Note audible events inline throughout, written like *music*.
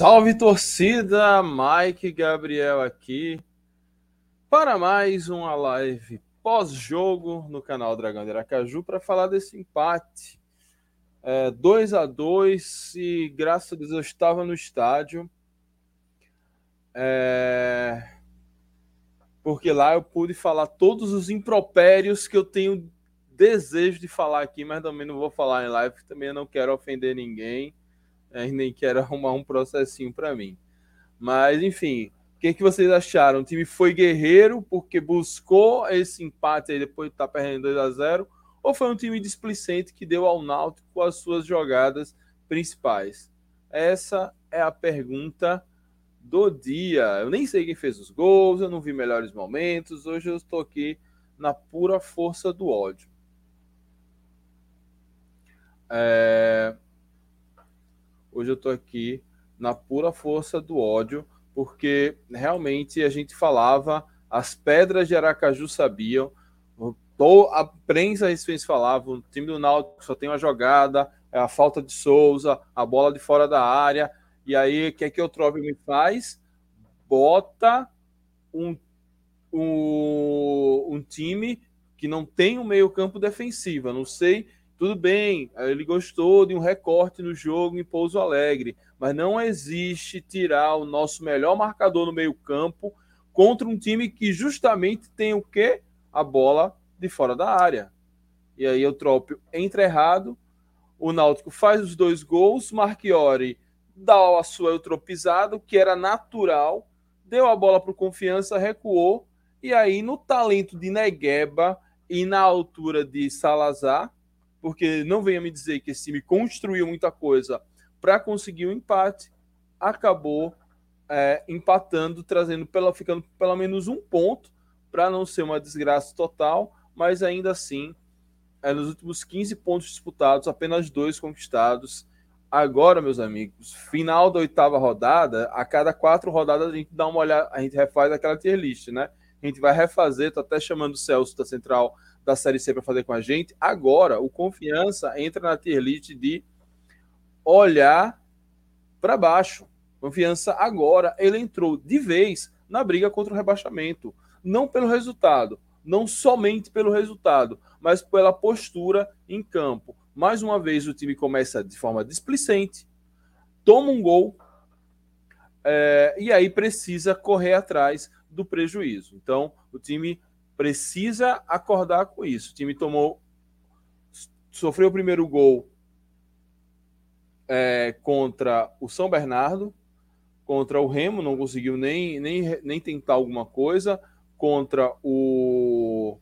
Salve torcida, Mike Gabriel aqui para mais uma live pós-jogo no canal Dragão de Aracaju para falar desse empate. 2 é, a 2 e graças a Deus eu estava no estádio. É... Porque lá eu pude falar todos os impropérios que eu tenho desejo de falar aqui, mas também não vou falar em live, também não quero ofender ninguém é, nem quero *laughs* arrumar um processinho para mim. Mas, enfim, o que, que vocês acharam? O time foi guerreiro porque buscou esse empate aí depois de estar tá perdendo 2 a 0 ou foi um time displicente que deu ao Náutico as suas jogadas principais? Essa é a pergunta do dia. Eu nem sei quem fez os gols, eu não vi melhores momentos. Hoje eu estou aqui na pura força do ódio. É... Hoje eu estou aqui na pura força do ódio, porque realmente a gente falava, as pedras de Aracaju sabiam, a prensa recente falava, o time do Náutico só tem uma jogada, é a falta de Souza, a bola de fora da área, e aí o que é que o Trove me faz? Bota um, um, um time que não tem um meio campo defensivo, não sei tudo bem, ele gostou de um recorte no jogo em Pouso Alegre, mas não existe tirar o nosso melhor marcador no meio-campo contra um time que justamente tem o quê? A bola de fora da área. E aí o Trópio entra errado, o Náutico faz os dois gols, Marchiori dá a sua eutropisada, que era natural, deu a bola para o Confiança, recuou, e aí no talento de Negueba e na altura de Salazar, porque não venha me dizer que esse time construiu muita coisa para conseguir o um empate, acabou é, empatando, trazendo pela, ficando pelo menos um ponto para não ser uma desgraça total, mas ainda assim, é, nos últimos 15 pontos disputados, apenas dois conquistados. Agora, meus amigos, final da oitava rodada, a cada quatro rodadas a gente dá uma olhada, a gente refaz aquela tier list, né? A gente vai refazer, tô até chamando o Celso da Central da Série C para fazer com a gente. Agora, o Confiança entra na tier list de olhar para baixo. Confiança agora, ele entrou de vez na briga contra o rebaixamento. Não pelo resultado, não somente pelo resultado, mas pela postura em campo. Mais uma vez, o time começa de forma displicente, toma um gol é, e aí precisa correr atrás do prejuízo. Então, o time precisa acordar com isso. O time tomou. Sofreu o primeiro gol é, contra o São Bernardo, contra o Remo, não conseguiu nem, nem, nem tentar alguma coisa. Contra o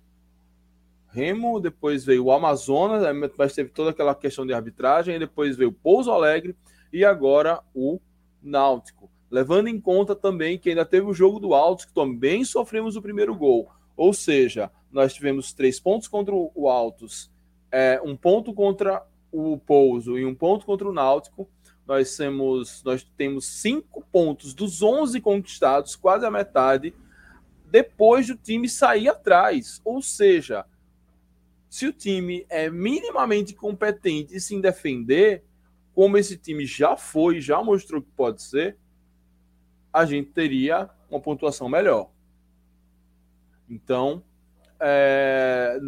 Remo, depois veio o Amazonas, mas teve toda aquela questão de arbitragem, depois veio o Pouso Alegre e agora o Náutico. Levando em conta também que ainda teve o jogo do Altos, que também sofremos o primeiro gol. Ou seja, nós tivemos três pontos contra o Altos, é, um ponto contra o Pouso e um ponto contra o Náutico. Nós temos, nós temos cinco pontos dos 11 conquistados, quase a metade, depois do time sair atrás. Ou seja, se o time é minimamente competente e se defender, como esse time já foi, já mostrou que pode ser, a gente teria uma pontuação melhor. Então, é,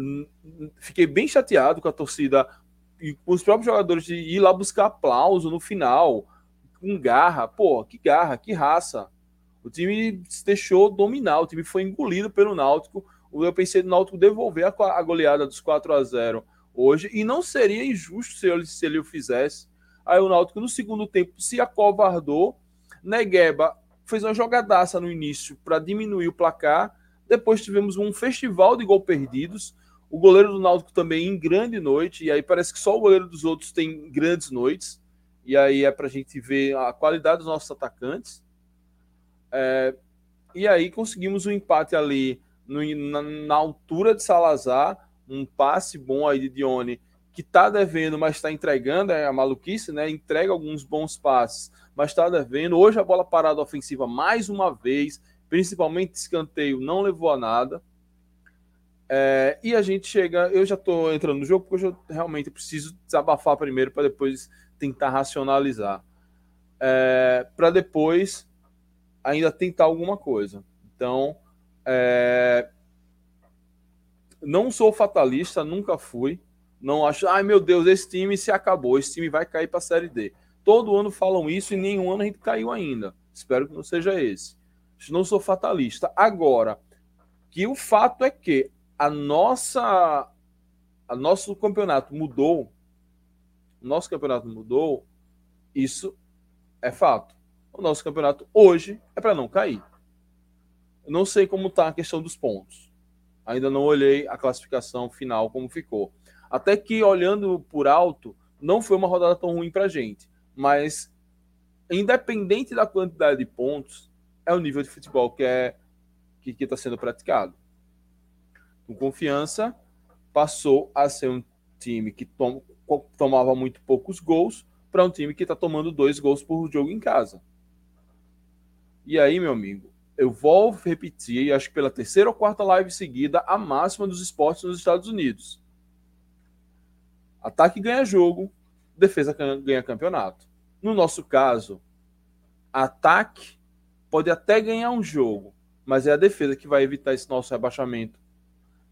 fiquei bem chateado com a torcida e com os próprios jogadores de ir lá buscar aplauso no final, com garra. Pô, que garra, que raça. O time se deixou dominar, o time foi engolido pelo Náutico. Eu pensei no Náutico devolver a goleada dos 4 a 0 hoje, e não seria injusto se ele, se ele o fizesse. Aí o Náutico, no segundo tempo, se acovardou. Negueba fez uma jogadaça no início para diminuir o placar depois tivemos um festival de gol perdidos. O goleiro do Náutico também em grande noite. E aí parece que só o goleiro dos outros tem grandes noites. E aí é para a gente ver a qualidade dos nossos atacantes. É, e aí conseguimos um empate ali no, na, na, altura de Salazar. Um passe bom aí de Dione, que está devendo, mas está entregando. É a maluquice, né? Entrega alguns bons passes, mas está devendo. Hoje a bola parada ofensiva mais uma vez principalmente escanteio, não levou a nada. É, e a gente chega. Eu já estou entrando no jogo porque eu realmente preciso desabafar primeiro para depois tentar racionalizar. é, para depois ainda tentar alguma coisa. Então, é, não sou fatalista, nunca fui. Não acho, ai meu Deus, esse time se acabou, esse time vai cair para a Série D. Todo ano falam isso e nenhum ano a gente caiu ainda. Espero que não seja esse. Não sou fatalista. Agora, que o fato é que a nossa a nosso campeonato mudou, nosso campeonato mudou, isso é fato. O nosso campeonato hoje é para não cair. Eu não sei como está a questão dos pontos. Ainda não olhei a classificação final como ficou. Até que olhando por alto, não foi uma rodada tão ruim para gente. Mas independente da quantidade de pontos, é o nível de futebol que é que está sendo praticado. Com confiança, passou a ser um time que tom, tomava muito poucos gols para um time que está tomando dois gols por jogo em casa. E aí, meu amigo, eu vou repetir, acho que pela terceira ou quarta live seguida, a máxima dos esportes nos Estados Unidos. Ataque ganha jogo, defesa ganha campeonato. No nosso caso, ataque pode até ganhar um jogo, mas é a defesa que vai evitar esse nosso rebaixamento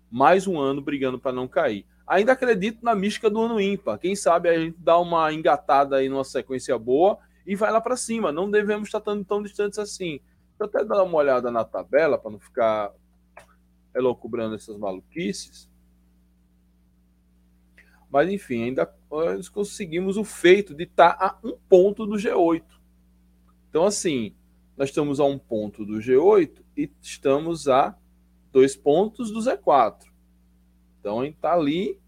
mais um ano brigando para não cair. Ainda acredito na mística do ano ímpar. Quem sabe a gente dá uma engatada aí numa sequência boa e vai lá para cima. Não devemos estar tão, tão distantes assim. Vou até dar uma olhada na tabela para não ficar elocubrando essas maluquices. Mas enfim, ainda nós conseguimos o feito de estar a um ponto do G8. Então, assim, nós estamos a um ponto do G8 e estamos a dois pontos do Z4. Então a gente tá ali,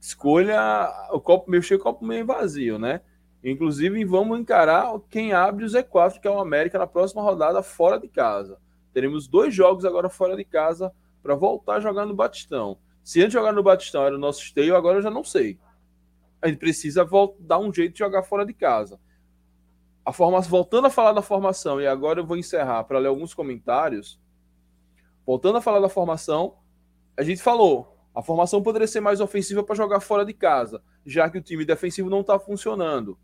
escolha o copo meio cheio, o copo meio vazio, né? Inclusive, vamos encarar quem abre o Z4, que é o América, na próxima rodada fora de casa. Teremos dois jogos agora fora de casa para voltar a jogar no Batistão. Se antes jogar no Batistão era o nosso esteio, agora eu já não sei. A gente precisa dar um jeito de jogar fora de casa. A voltando a falar da formação, e agora eu vou encerrar para ler alguns comentários. Voltando a falar da formação, a gente falou, a formação poderia ser mais ofensiva para jogar fora de casa, já que o time defensivo não está funcionando.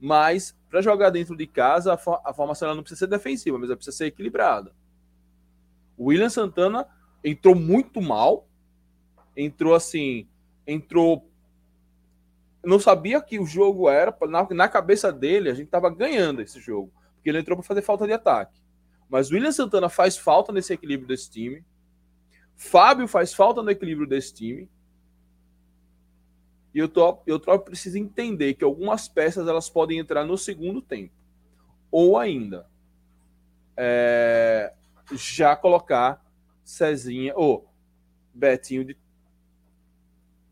Mas, para jogar dentro de casa, a, formação não precisa ser defensiva, mas ela precisa ser equilibrada. O William Santana entrou muito mal, entrou assim, entrou. Não sabia que o jogo era, na, na cabeça dele, a gente estava ganhando esse jogo, porque ele entrou para fazer falta de ataque. Mas o William Santana faz falta nesse equilíbrio desse time. Fábio faz falta no equilíbrio desse time. E eu tô, eu tô preciso entender que algumas peças elas podem entrar no segundo tempo. Ou ainda é, já colocar Cezinha ou Betinho de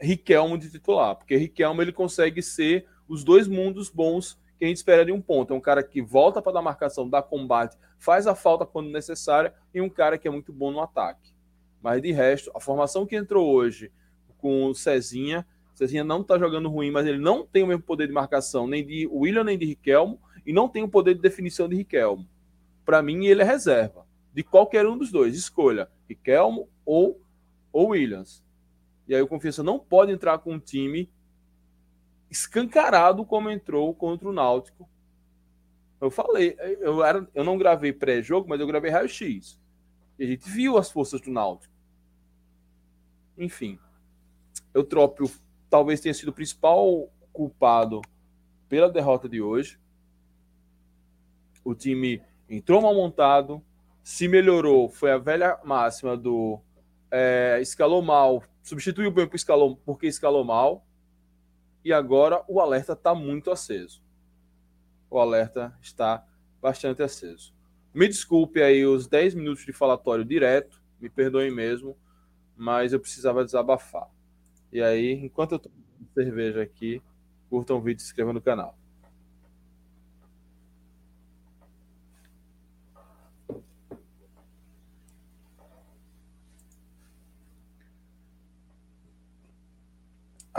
Riquelmo de titular, porque Riquelmo ele consegue ser os dois mundos bons que a gente espera de um ponto. É um cara que volta para dar marcação, dá combate, faz a falta quando necessária e um cara que é muito bom no ataque. Mas de resto, a formação que entrou hoje com o Cezinha, Cezinha não está jogando ruim, mas ele não tem o mesmo poder de marcação nem de William nem de Riquelmo e não tem o poder de definição de Riquelmo. Para mim, ele é reserva de qualquer um dos dois. Escolha Riquelmo ou, ou Williams. E aí o Confiança não pode entrar com um time escancarado como entrou contra o Náutico. Eu falei, eu, era, eu não gravei pré-jogo, mas eu gravei raio-x. E a gente viu as forças do Náutico. Enfim, Eutrópio talvez tenha sido o principal culpado pela derrota de hoje. O time entrou mal montado, se melhorou, foi a velha máxima do é, escalou mal, substituiu bem escalou, porque escalou mal e agora o alerta está muito aceso. O alerta está bastante aceso. Me desculpe aí os 10 minutos de falatório direto, me perdoem mesmo, mas eu precisava desabafar. E aí, enquanto eu estou cerveja aqui, curtam o vídeo e se inscrevam no canal.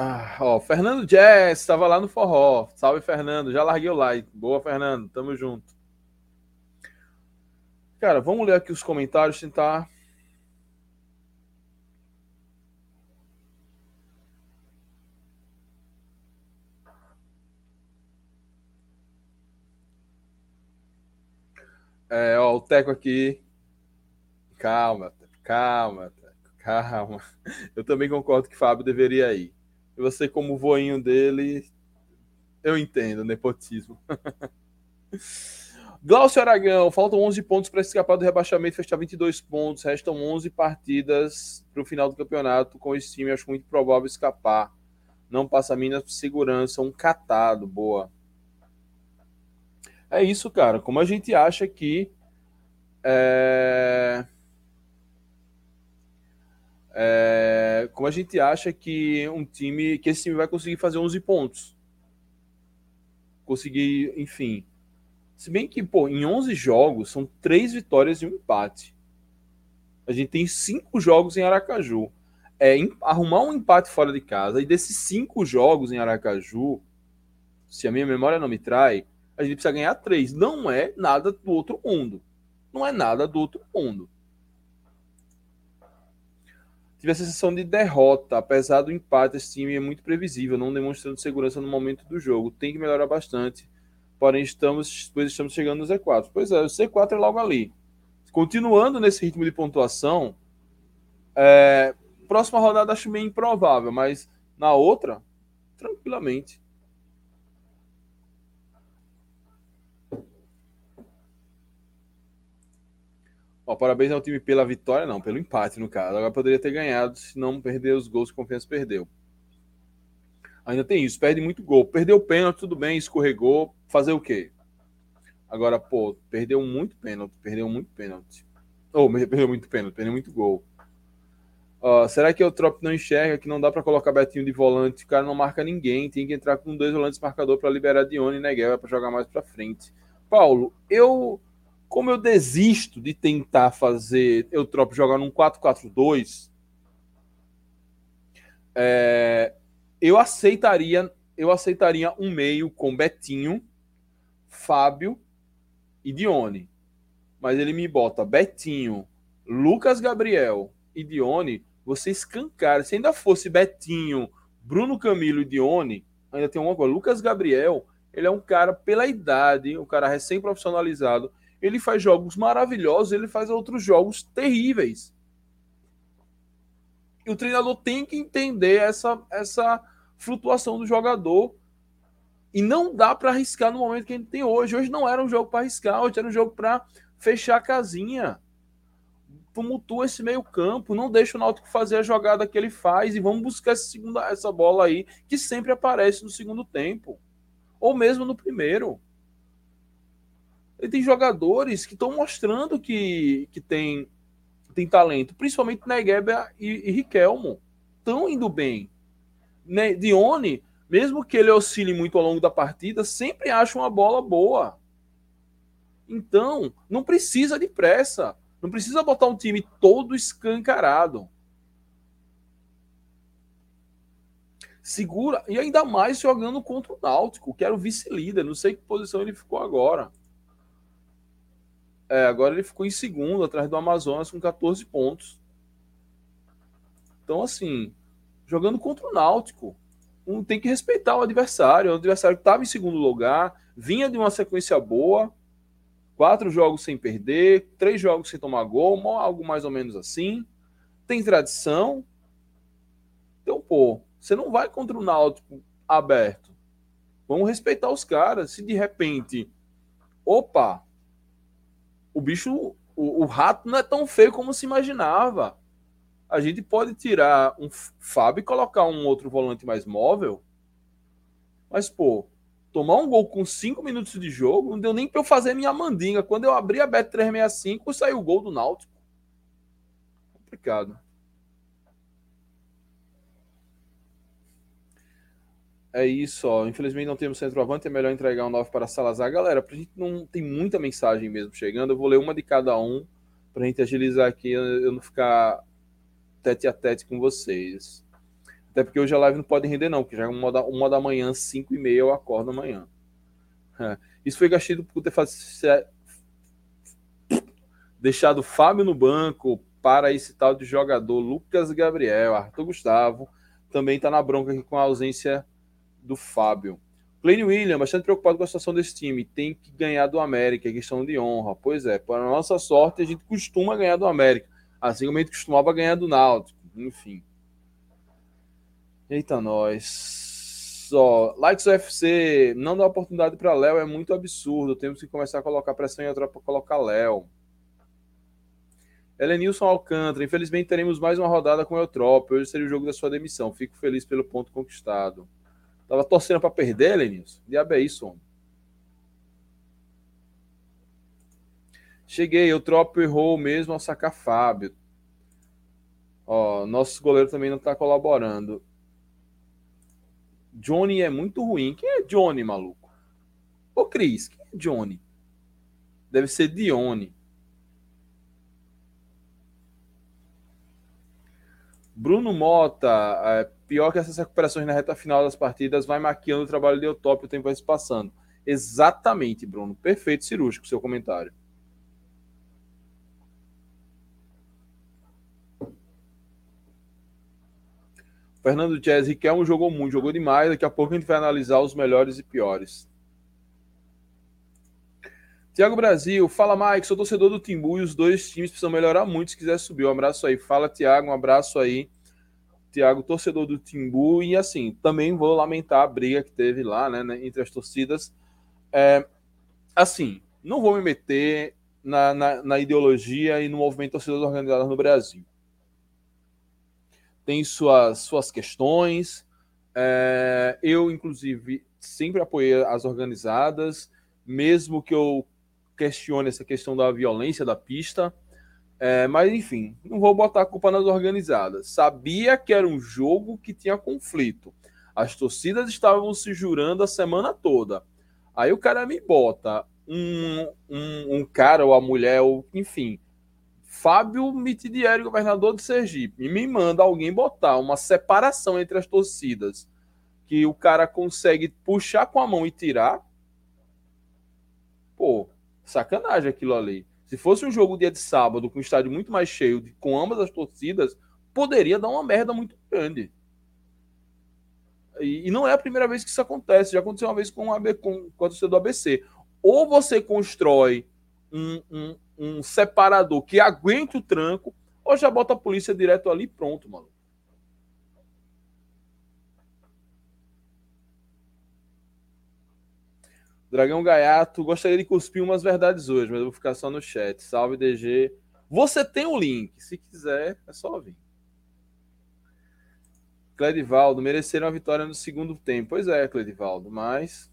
Ah, ó, Fernando Jazz estava lá no forró. Salve, Fernando. Já larguei o like. Boa, Fernando. Tamo junto. Cara, vamos ler aqui os comentários, tentar. É, ó, o Teco aqui. Calma, calma, calma. *laughs* Eu também concordo que Fábio deveria ir. E você, como voinho dele, eu entendo, nepotismo. *laughs* Glaucio Aragão, faltam 11 pontos para escapar do rebaixamento, fechar 22 pontos. Restam 11 partidas para o final do campeonato. Com esse time, acho muito provável escapar. Não passa Minas por segurança, um catado, boa. É isso, cara. Como a gente acha que. É... É... Como a gente acha que um time. que esse time vai conseguir fazer 11 pontos. Conseguir, enfim se bem que, pô, em 11 jogos são três vitórias e um empate. A gente tem cinco jogos em Aracaju. É arrumar um empate fora de casa e desses cinco jogos em Aracaju, se a minha memória não me trai, a gente precisa ganhar três. Não é nada do outro mundo. Não é nada do outro mundo. Tive a sensação de derrota, apesar do empate, esse time é muito previsível, não demonstrando segurança no momento do jogo. Tem que melhorar bastante porém estamos, pois estamos chegando no Z4. Pois é, o C4 é logo ali. Continuando nesse ritmo de pontuação, é, próxima rodada acho meio improvável, mas na outra, tranquilamente. Ó, parabéns ao time pela vitória, não, pelo empate no caso. Agora poderia ter ganhado se não perder os gols que confiança perdeu. Ainda tem isso, perde muito gol. Perdeu o pênalti, tudo bem, escorregou. Fazer o quê? Agora, pô, perdeu muito pênalti, perdeu muito pênalti. Ou oh, perdeu muito pênalti, perdeu muito gol. Uh, será que o Trop não enxerga que não dá para colocar Betinho de volante? O cara não marca ninguém, tem que entrar com dois volantes marcador para liberar Dione e Neguel para jogar mais para frente. Paulo, eu como eu desisto de tentar fazer eu Trop jogar num 4-4-2, é, eu aceitaria, eu aceitaria um meio com Betinho, Fábio e Dione. Mas ele me bota Betinho, Lucas Gabriel e Dione, você escancar. Se ainda fosse Betinho, Bruno Camilo e Dione, ainda tem uma coisa. Lucas Gabriel, ele é um cara pela idade, um cara recém-profissionalizado. Ele faz jogos maravilhosos, ele faz outros jogos terríveis. E o treinador tem que entender essa, essa flutuação do jogador. E não dá para arriscar no momento que a gente tem hoje. Hoje não era um jogo para arriscar, hoje era um jogo para fechar a casinha. Tumultua esse meio-campo, não deixa o Náutico fazer a jogada que ele faz e vamos buscar essa, segunda, essa bola aí que sempre aparece no segundo tempo, ou mesmo no primeiro. Ele tem jogadores que estão mostrando que, que tem tem talento, principalmente Negueba e, e Riquelmo. Estão indo bem. Ne Dione, mesmo que ele oscile muito ao longo da partida, sempre acha uma bola boa. Então, não precisa de pressa. Não precisa botar um time todo escancarado. Segura, e ainda mais jogando contra o Náutico, que era o vice-líder. Não sei que posição ele ficou agora. É, agora ele ficou em segundo, atrás do Amazonas, com 14 pontos. Então, assim, jogando contra o Náutico, um, tem que respeitar o adversário. O adversário estava em segundo lugar, vinha de uma sequência boa, quatro jogos sem perder, três jogos sem tomar gol, algo mais ou menos assim. Tem tradição. Então, pô, você não vai contra o Náutico aberto. Vamos respeitar os caras. Se de repente, opa, o bicho, o, o, rato não é tão feio como se imaginava. A gente pode tirar um Fábio e colocar um outro volante mais móvel. Mas, pô, tomar um gol com 5 minutos de jogo, não deu nem para eu fazer minha mandinga. Quando eu abri a Bet 365, saiu o gol do Náutico. Complicado. É isso, ó. Infelizmente não temos centroavante, é melhor entregar um 9 para Salazar. Galera, pra gente não tem muita mensagem mesmo chegando, eu vou ler uma de cada um pra gente agilizar aqui, eu não ficar tete a tete com vocês. Até porque hoje a live não pode render, não, porque já é uma da, uma da manhã, 5 e meia, eu acordo amanhã. É. *laughs* Isso foi gastido por ter faz... deixado Fábio no banco para esse tal de jogador Lucas Gabriel, Arthur Gustavo. Também está na bronca aqui com a ausência do Fábio. Klein William, bastante preocupado com a situação desse time. Tem que ganhar do América, é questão de honra. Pois é, para nossa sorte, a gente costuma ganhar do América. Assim como a gente costumava ganhar do Náutico. Enfim. Eita, nós. Só, Likes UFC, não dá oportunidade para Léo, é muito absurdo. Temos que começar a colocar pressão em outra para colocar Léo. Helenilson Alcântara, infelizmente teremos mais uma rodada com o Eutrópio. Hoje seria o jogo da sua demissão. Fico feliz pelo ponto conquistado. Tava torcendo para perder, Helenilson? Diabo é isso, homem. Cheguei, o Trópio errou mesmo ao sacar Fábio. Ó, nosso goleiro também não está colaborando. Johnny é muito ruim. Quem é Johnny, maluco? Ô, Cris, quem é Johnny? Deve ser Dione. Bruno Mota, é, pior que essas recuperações na reta final das partidas, vai maquiando o trabalho de Eutopio, o tempo vai se passando. Exatamente, Bruno. Perfeito, cirúrgico, seu comentário. Fernando Jazz Riquelme jogou muito, jogou demais. Daqui a pouco a gente vai analisar os melhores e piores. Tiago Brasil, fala Mike, sou torcedor do Timbu e os dois times precisam melhorar muito se quiser subir. Um abraço aí. Fala, Tiago, um abraço aí. Tiago, torcedor do Timbu, e assim, também vou lamentar a briga que teve lá, né, né entre as torcidas. É, assim, não vou me meter na, na, na ideologia e no movimento torcidas organizadas no Brasil. Tem suas, suas questões. É, eu, inclusive, sempre apoiei as organizadas, mesmo que eu questione essa questão da violência da pista. É, mas enfim, não vou botar a culpa nas organizadas. Sabia que era um jogo que tinha conflito. As torcidas estavam se jurando a semana toda. Aí o cara me bota um, um, um cara ou a mulher, ou enfim, Fábio Mitidieri, governador de Sergipe, e me manda alguém botar uma separação entre as torcidas que o cara consegue puxar com a mão e tirar. Pô, Sacanagem aquilo ali. Se fosse um jogo dia de sábado, com um estádio muito mais cheio, com ambas as torcidas, poderia dar uma merda muito grande. E, e não é a primeira vez que isso acontece. Já aconteceu uma vez com, a, com, com a torcida do ABC. Ou você constrói um, um, um separador que aguente o tranco, ou já bota a polícia direto ali pronto, mano. Dragão Gaiato, gostaria de cuspir umas verdades hoje, mas eu vou ficar só no chat. Salve, DG. Você tem o um link, se quiser, é só vir. Cledivaldo, mereceram a vitória no segundo tempo. Pois é, Cledivaldo, mas.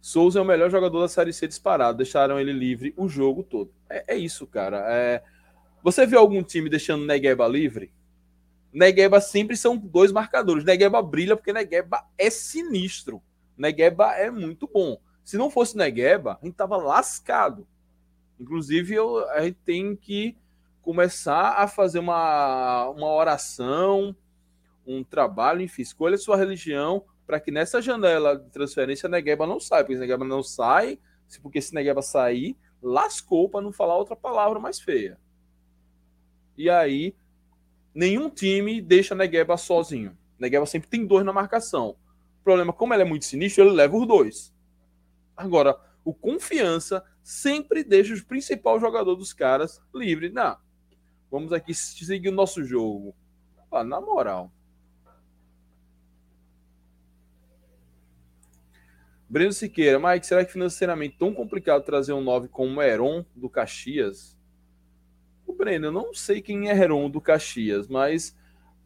Souza é o melhor jogador da Série C disparado. Deixaram ele livre o jogo todo. É, é isso, cara. É... Você viu algum time deixando Negueba livre? Negueba sempre são dois marcadores. Negueba brilha porque Negueba é sinistro. Negueba é muito bom. Se não fosse Negueba, a gente tava lascado. Inclusive, eu, a gente tem que começar a fazer uma, uma oração, um trabalho, enfim, escolha sua religião para que nessa janela de transferência Negueba não saia, porque se Negueba não sai, porque se Negueba sair, lascou para não falar outra palavra mais feia. E aí, nenhum time deixa Negueba sozinho. Negueba sempre tem dois na marcação. Problema, como ele é muito sinistro, ele leva os dois. Agora, o confiança sempre deixa o principal jogador dos caras livre. Não, vamos aqui seguir o nosso jogo. Ah, na moral. Breno Siqueira, Mike, será que financeiramente tão complicado trazer um 9 como o Heron do Caxias? O Breno, eu não sei quem é Heron do Caxias, mas,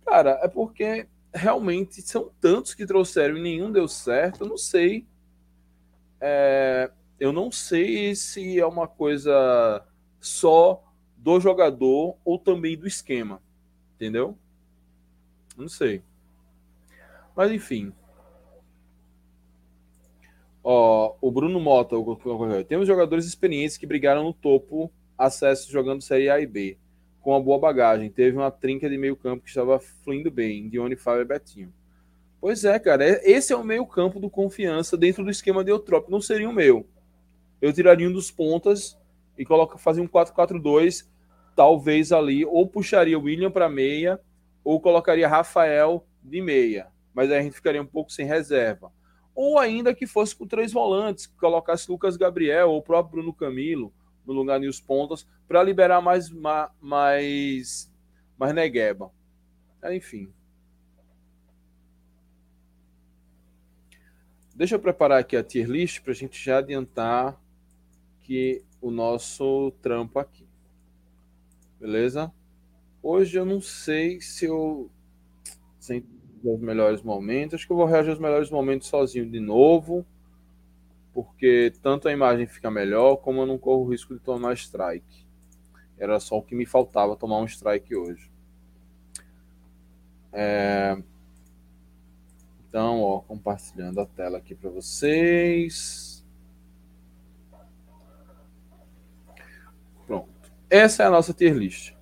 cara, é porque realmente são tantos que trouxeram e nenhum deu certo. Eu não sei. É, eu não sei se é uma coisa só do jogador ou também do esquema. Entendeu? Não sei. Mas enfim. Ó, o Bruno Mota, temos jogadores experientes que brigaram no topo, acesso jogando Série A e B com uma boa bagagem. Teve uma trinca de meio campo que estava fluindo bem, Dione, Fábio e Betinho. Pois é, cara, é, esse é o meio campo do confiança dentro do esquema de Eutrópio. Não seria o meu. Eu tiraria um dos pontas e coloca, fazia um 4-4-2, talvez ali, ou puxaria o William para meia, ou colocaria Rafael de meia. mas aí a gente ficaria um pouco sem reserva. Ou ainda que fosse com três volantes, colocasse Lucas Gabriel ou o próprio Bruno Camilo no lugar de os pontas, para liberar mais, mais, mais Negueba. Enfim. Deixa eu preparar aqui a tier list para a gente já adiantar que o nosso trampo aqui. Beleza? Hoje eu não sei se eu sem os melhores momentos. Acho que eu vou reagir aos melhores momentos sozinho de novo, porque tanto a imagem fica melhor, como eu não corro o risco de tomar strike. Era só o que me faltava tomar um strike hoje. É... Então, ó, compartilhando a tela aqui para vocês. Pronto. Essa é a nossa tier list.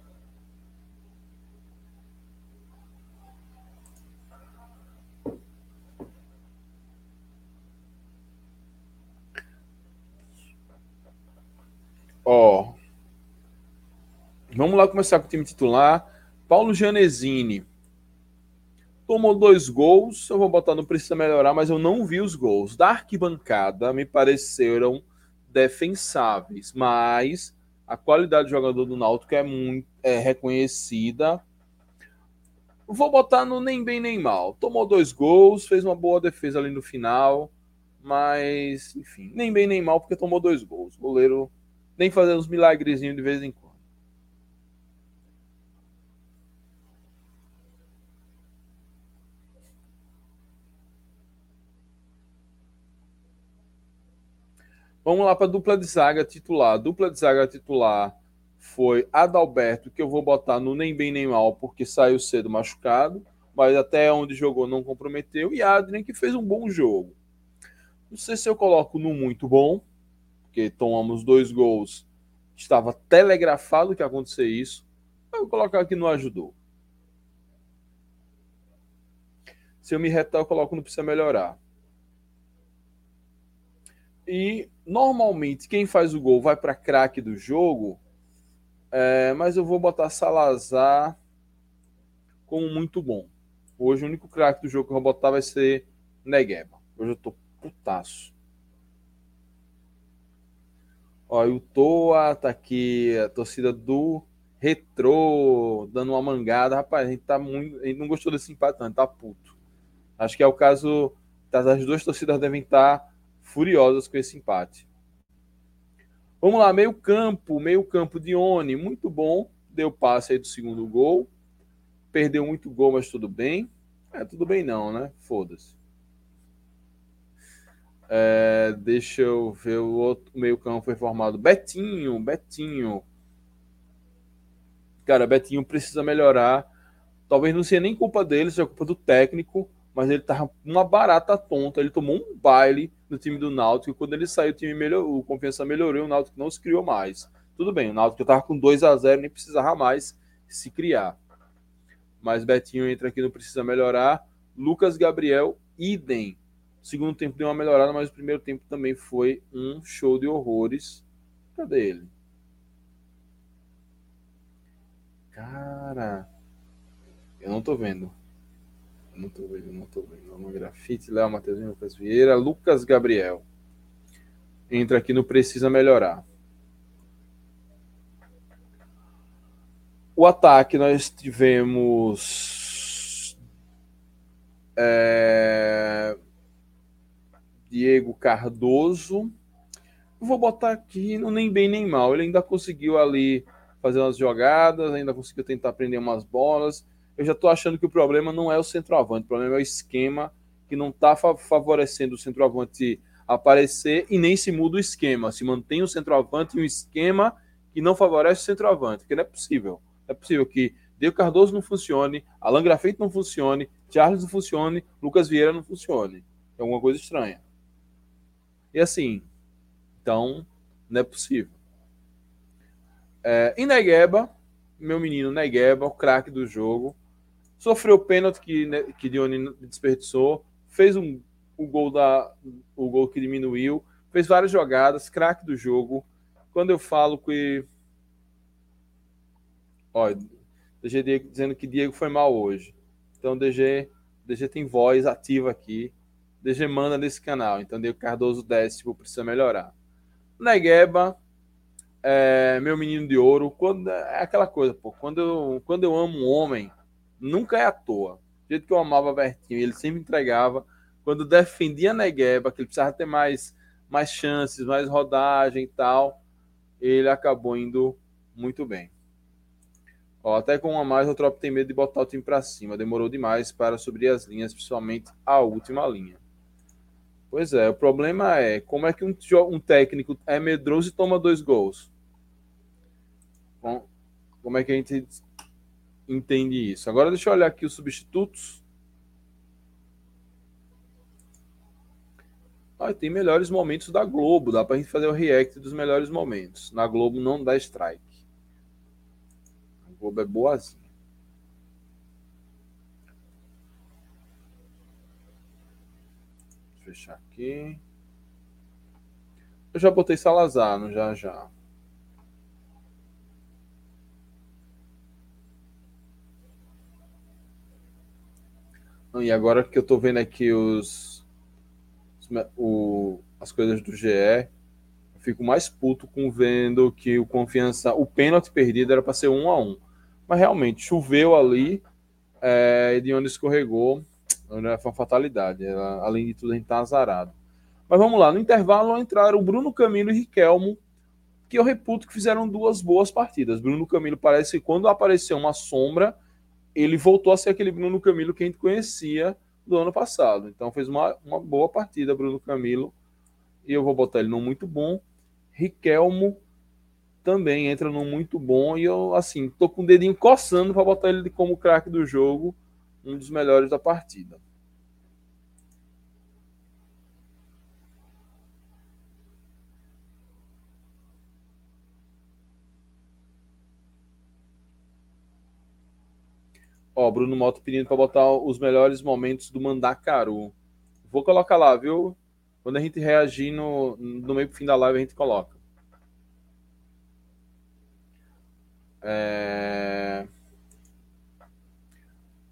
Ó, lá começar com o time titular. Paulo Janesini tomou dois gols. Eu vou botar não precisa melhorar, mas eu não vi os gols. Da arquibancada me pareceram defensáveis, mas a qualidade do jogador do Náutico é muito é reconhecida. Vou botar no nem bem nem mal. Tomou dois gols, fez uma boa defesa ali no final, mas enfim, nem bem nem mal porque tomou dois gols. O goleiro nem fazer uns milagrezinhos de vez em quando. Vamos lá para a dupla de zaga titular. A dupla de zaga titular foi Adalberto, que eu vou botar no nem bem nem mal, porque saiu cedo machucado, mas até onde jogou não comprometeu. E Adrien, que fez um bom jogo. Não sei se eu coloco no muito bom, porque tomamos dois gols. Estava telegrafado que ia acontecer isso. Eu vou colocar aqui não ajudou. Se eu me retar, eu coloco não precisa melhorar. E normalmente quem faz o gol vai para craque do jogo, é, mas eu vou botar Salazar como muito bom. Hoje o único craque do jogo que eu vou botar vai ser Negueba. Hoje eu tô putaço. Ó, o Toa tá aqui, a torcida do Retrô dando uma mangada. Rapaz, a gente tá muito. A gente não gostou desse empate, não, tá puto. Acho que é o caso. As duas torcidas devem estar tá furiosas com esse empate. Vamos lá, meio campo, meio campo de Oni, muito bom, deu passe aí do segundo gol, perdeu muito gol, mas tudo bem. É, tudo bem não, né? Foda-se. É, deixa eu ver o outro meio campo foi formado. Betinho, Betinho. Cara, Betinho precisa melhorar. Talvez não seja nem culpa dele, seja culpa do técnico, mas ele tava uma barata tonta. Ele tomou um baile no time do Náutico. Quando ele saiu, o time melhorou, o confiança melhorou, o Náutico não se criou mais. Tudo bem, o Náutico estava com 2 a 0 nem precisava mais se criar. Mas Betinho entra aqui, não precisa melhorar. Lucas Gabriel, idem. Segundo tempo deu uma melhorada, mas o primeiro tempo também foi um show de horrores. Cadê ele? Cara, eu não tô vendo. Não vendo, não tô vendo. Uma grafite, Léo Matheusinho, Lucas Vieira, Lucas Gabriel. Entra aqui no Precisa Melhorar. O ataque nós tivemos é, Diego Cardoso. Vou botar aqui no nem bem nem mal. Ele ainda conseguiu ali fazer umas jogadas, ainda conseguiu tentar prender umas bolas eu já estou achando que o problema não é o centroavante, o problema é o esquema que não está favorecendo o centroavante aparecer e nem se muda o esquema. Se mantém o centroavante em um esquema que não favorece o centroavante, porque não é possível. É possível que Diego Cardoso não funcione, Alan Grafite não funcione, Charles não funcione, Lucas Vieira não funcione. É alguma coisa estranha. E assim, então, não é possível. É, e Negueba, meu menino Negueba, o craque do jogo, sofreu o pênalti que, né, que Dione desperdiçou, fez um, o, gol da, o gol que diminuiu, fez várias jogadas, craque do jogo. Quando eu falo que. Olha, DG Diego dizendo que Diego foi mal hoje. Então, DG, DG tem voz ativa aqui. DG manda nesse canal. Então, Diego Cardoso décimo precisa melhorar. Negueba, é, meu menino de ouro. Quando, é aquela coisa, pô. Quando eu, quando eu amo um homem, nunca é à toa. Do jeito que eu amava Bertinho, ele sempre entregava. Quando defendia Negueba, que ele precisava ter mais, mais chances, mais rodagem e tal, ele acabou indo muito bem. Ó, até com uma mais, o Trop tem medo de botar o time para cima. Demorou demais para subir as linhas, principalmente a última linha. Pois é, o problema é como é que um, um técnico é medroso e toma dois gols. Bom, como é que a gente entende isso? Agora deixa eu olhar aqui os substitutos. Ah, tem melhores momentos da Globo. Dá para a gente fazer o react dos melhores momentos. Na Globo não dá strike. Globo é boazinha. Fechar aqui. Eu já botei Salazar no já já. E agora que eu tô vendo aqui os, os o, as coisas do GE, eu fico mais puto com vendo que o confiança, o pênalti perdido era para ser um a um. Mas realmente, choveu ali, é, de onde escorregou, foi uma fatalidade. Além de tudo, a gente tá azarado. Mas vamos lá, no intervalo entraram Bruno Camilo e Riquelmo, que eu reputo que fizeram duas boas partidas. Bruno Camilo parece que quando apareceu uma sombra, ele voltou a ser aquele Bruno Camilo que a gente conhecia do ano passado. Então fez uma, uma boa partida, Bruno Camilo. E eu vou botar ele no muito bom. Riquelmo também entra no muito bom e eu, assim, tô com o dedinho coçando para botar ele como craque do jogo, um dos melhores da partida. Ó, Bruno Moto pedindo para botar os melhores momentos do Mandacaru. Vou colocar lá, viu? Quando a gente reagir no, no meio pro fim da live, a gente coloca. É...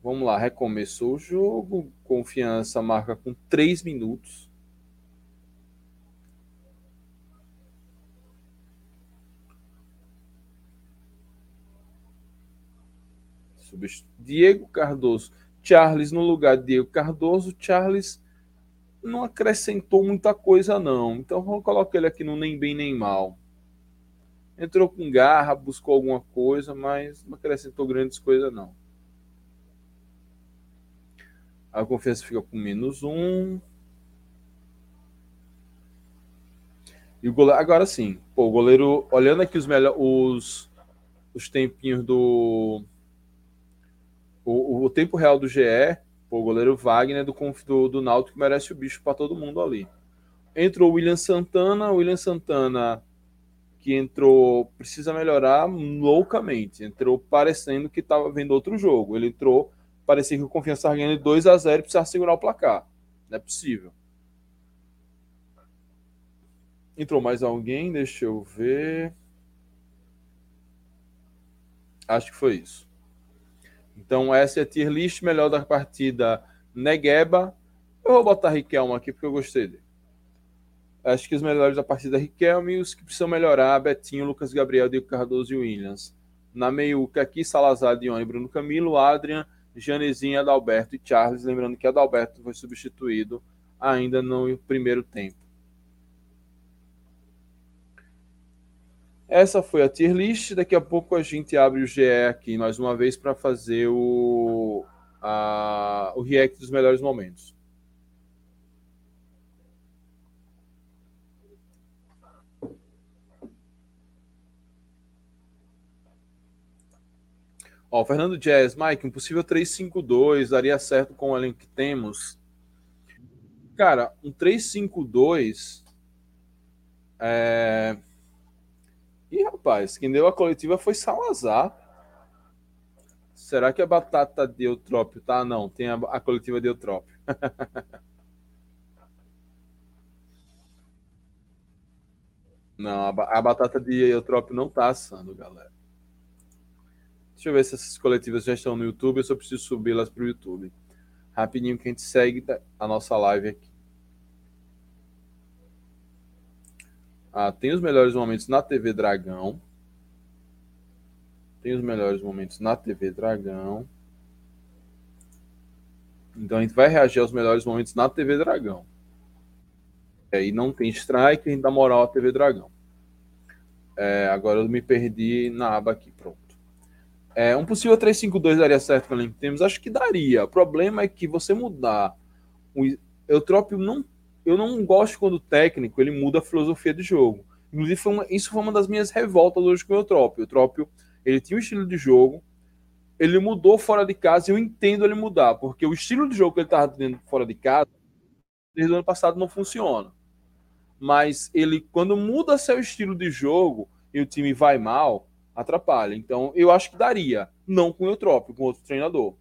Vamos lá, recomeçou o jogo. Confiança marca com 3 minutos. Diego Cardoso. Charles no lugar de Diego Cardoso. Charles não acrescentou muita coisa, não. Então vamos colocar ele aqui no nem bem nem mal entrou com garra, buscou alguma coisa, mas não acrescentou grandes coisas, não. A confiança fica com menos um. E o goleiro, agora sim, pô, o goleiro, olhando aqui os os, os tempinhos do. O, o tempo real do GE, o goleiro Wagner do, do, do Náutico merece o bicho para todo mundo ali. Entrou o William Santana, o William Santana que entrou precisa melhorar loucamente. Entrou parecendo que estava vendo outro jogo. Ele entrou, parecia que o Confiança estava ganhando 2 a 0 e precisava segurar o placar. Não é possível. Entrou mais alguém? Deixa eu ver. Acho que foi isso. Então, essa é a tier list melhor da partida Negueba. Eu vou botar Riquelme aqui porque eu gostei dele. Acho que os melhores da partida é Riquelme e os que precisam melhorar, Betinho, Lucas Gabriel, Diego Cardoso e Williams. Na meiuca aqui, Salazar, Dione, Bruno Camilo, Adrian, Janezinho, Adalberto e Charles. Lembrando que Adalberto foi substituído ainda no primeiro tempo. Essa foi a tier list. Daqui a pouco a gente abre o GE aqui mais uma vez para fazer o, a, o react dos melhores momentos. Ó, Fernando Jazz, Mike, um possível 3-5-2 daria certo com o elenco que temos? Cara, um 3-5-2. É... Ih, rapaz, quem deu a coletiva foi Salazar. Será que a batata de Eutrópio tá? Não, tem a, a coletiva de Eutrópio. *laughs* não, a, a batata de Eutrópio não tá assando, galera. Deixa eu ver se essas coletivas já estão no YouTube, eu só preciso subi-las para o YouTube. Rapidinho que a gente segue a nossa live aqui. Ah, tem os melhores momentos na TV Dragão. Tem os melhores momentos na TV Dragão. Então a gente vai reagir aos melhores momentos na TV Dragão. E aí não tem strike, a gente dá moral à TV Dragão. É, agora eu me perdi na aba aqui, pronto. É, um possível 352 daria certo com o temos? Acho que daria. O problema é que você mudar. O Eutrópio não. Eu não gosto quando o técnico ele muda a filosofia de jogo. Inclusive, foi uma, isso foi uma das minhas revoltas hoje com o Eutrópio. O Eutrópio ele tinha um estilo de jogo, ele mudou fora de casa e eu entendo ele mudar, porque o estilo de jogo que ele estava tendo fora de casa, desde o ano passado, não funciona. Mas ele, quando muda seu estilo de jogo e o time vai mal, atrapalha. Então, eu acho que daria, não com o Eutrópio, com outro treinador.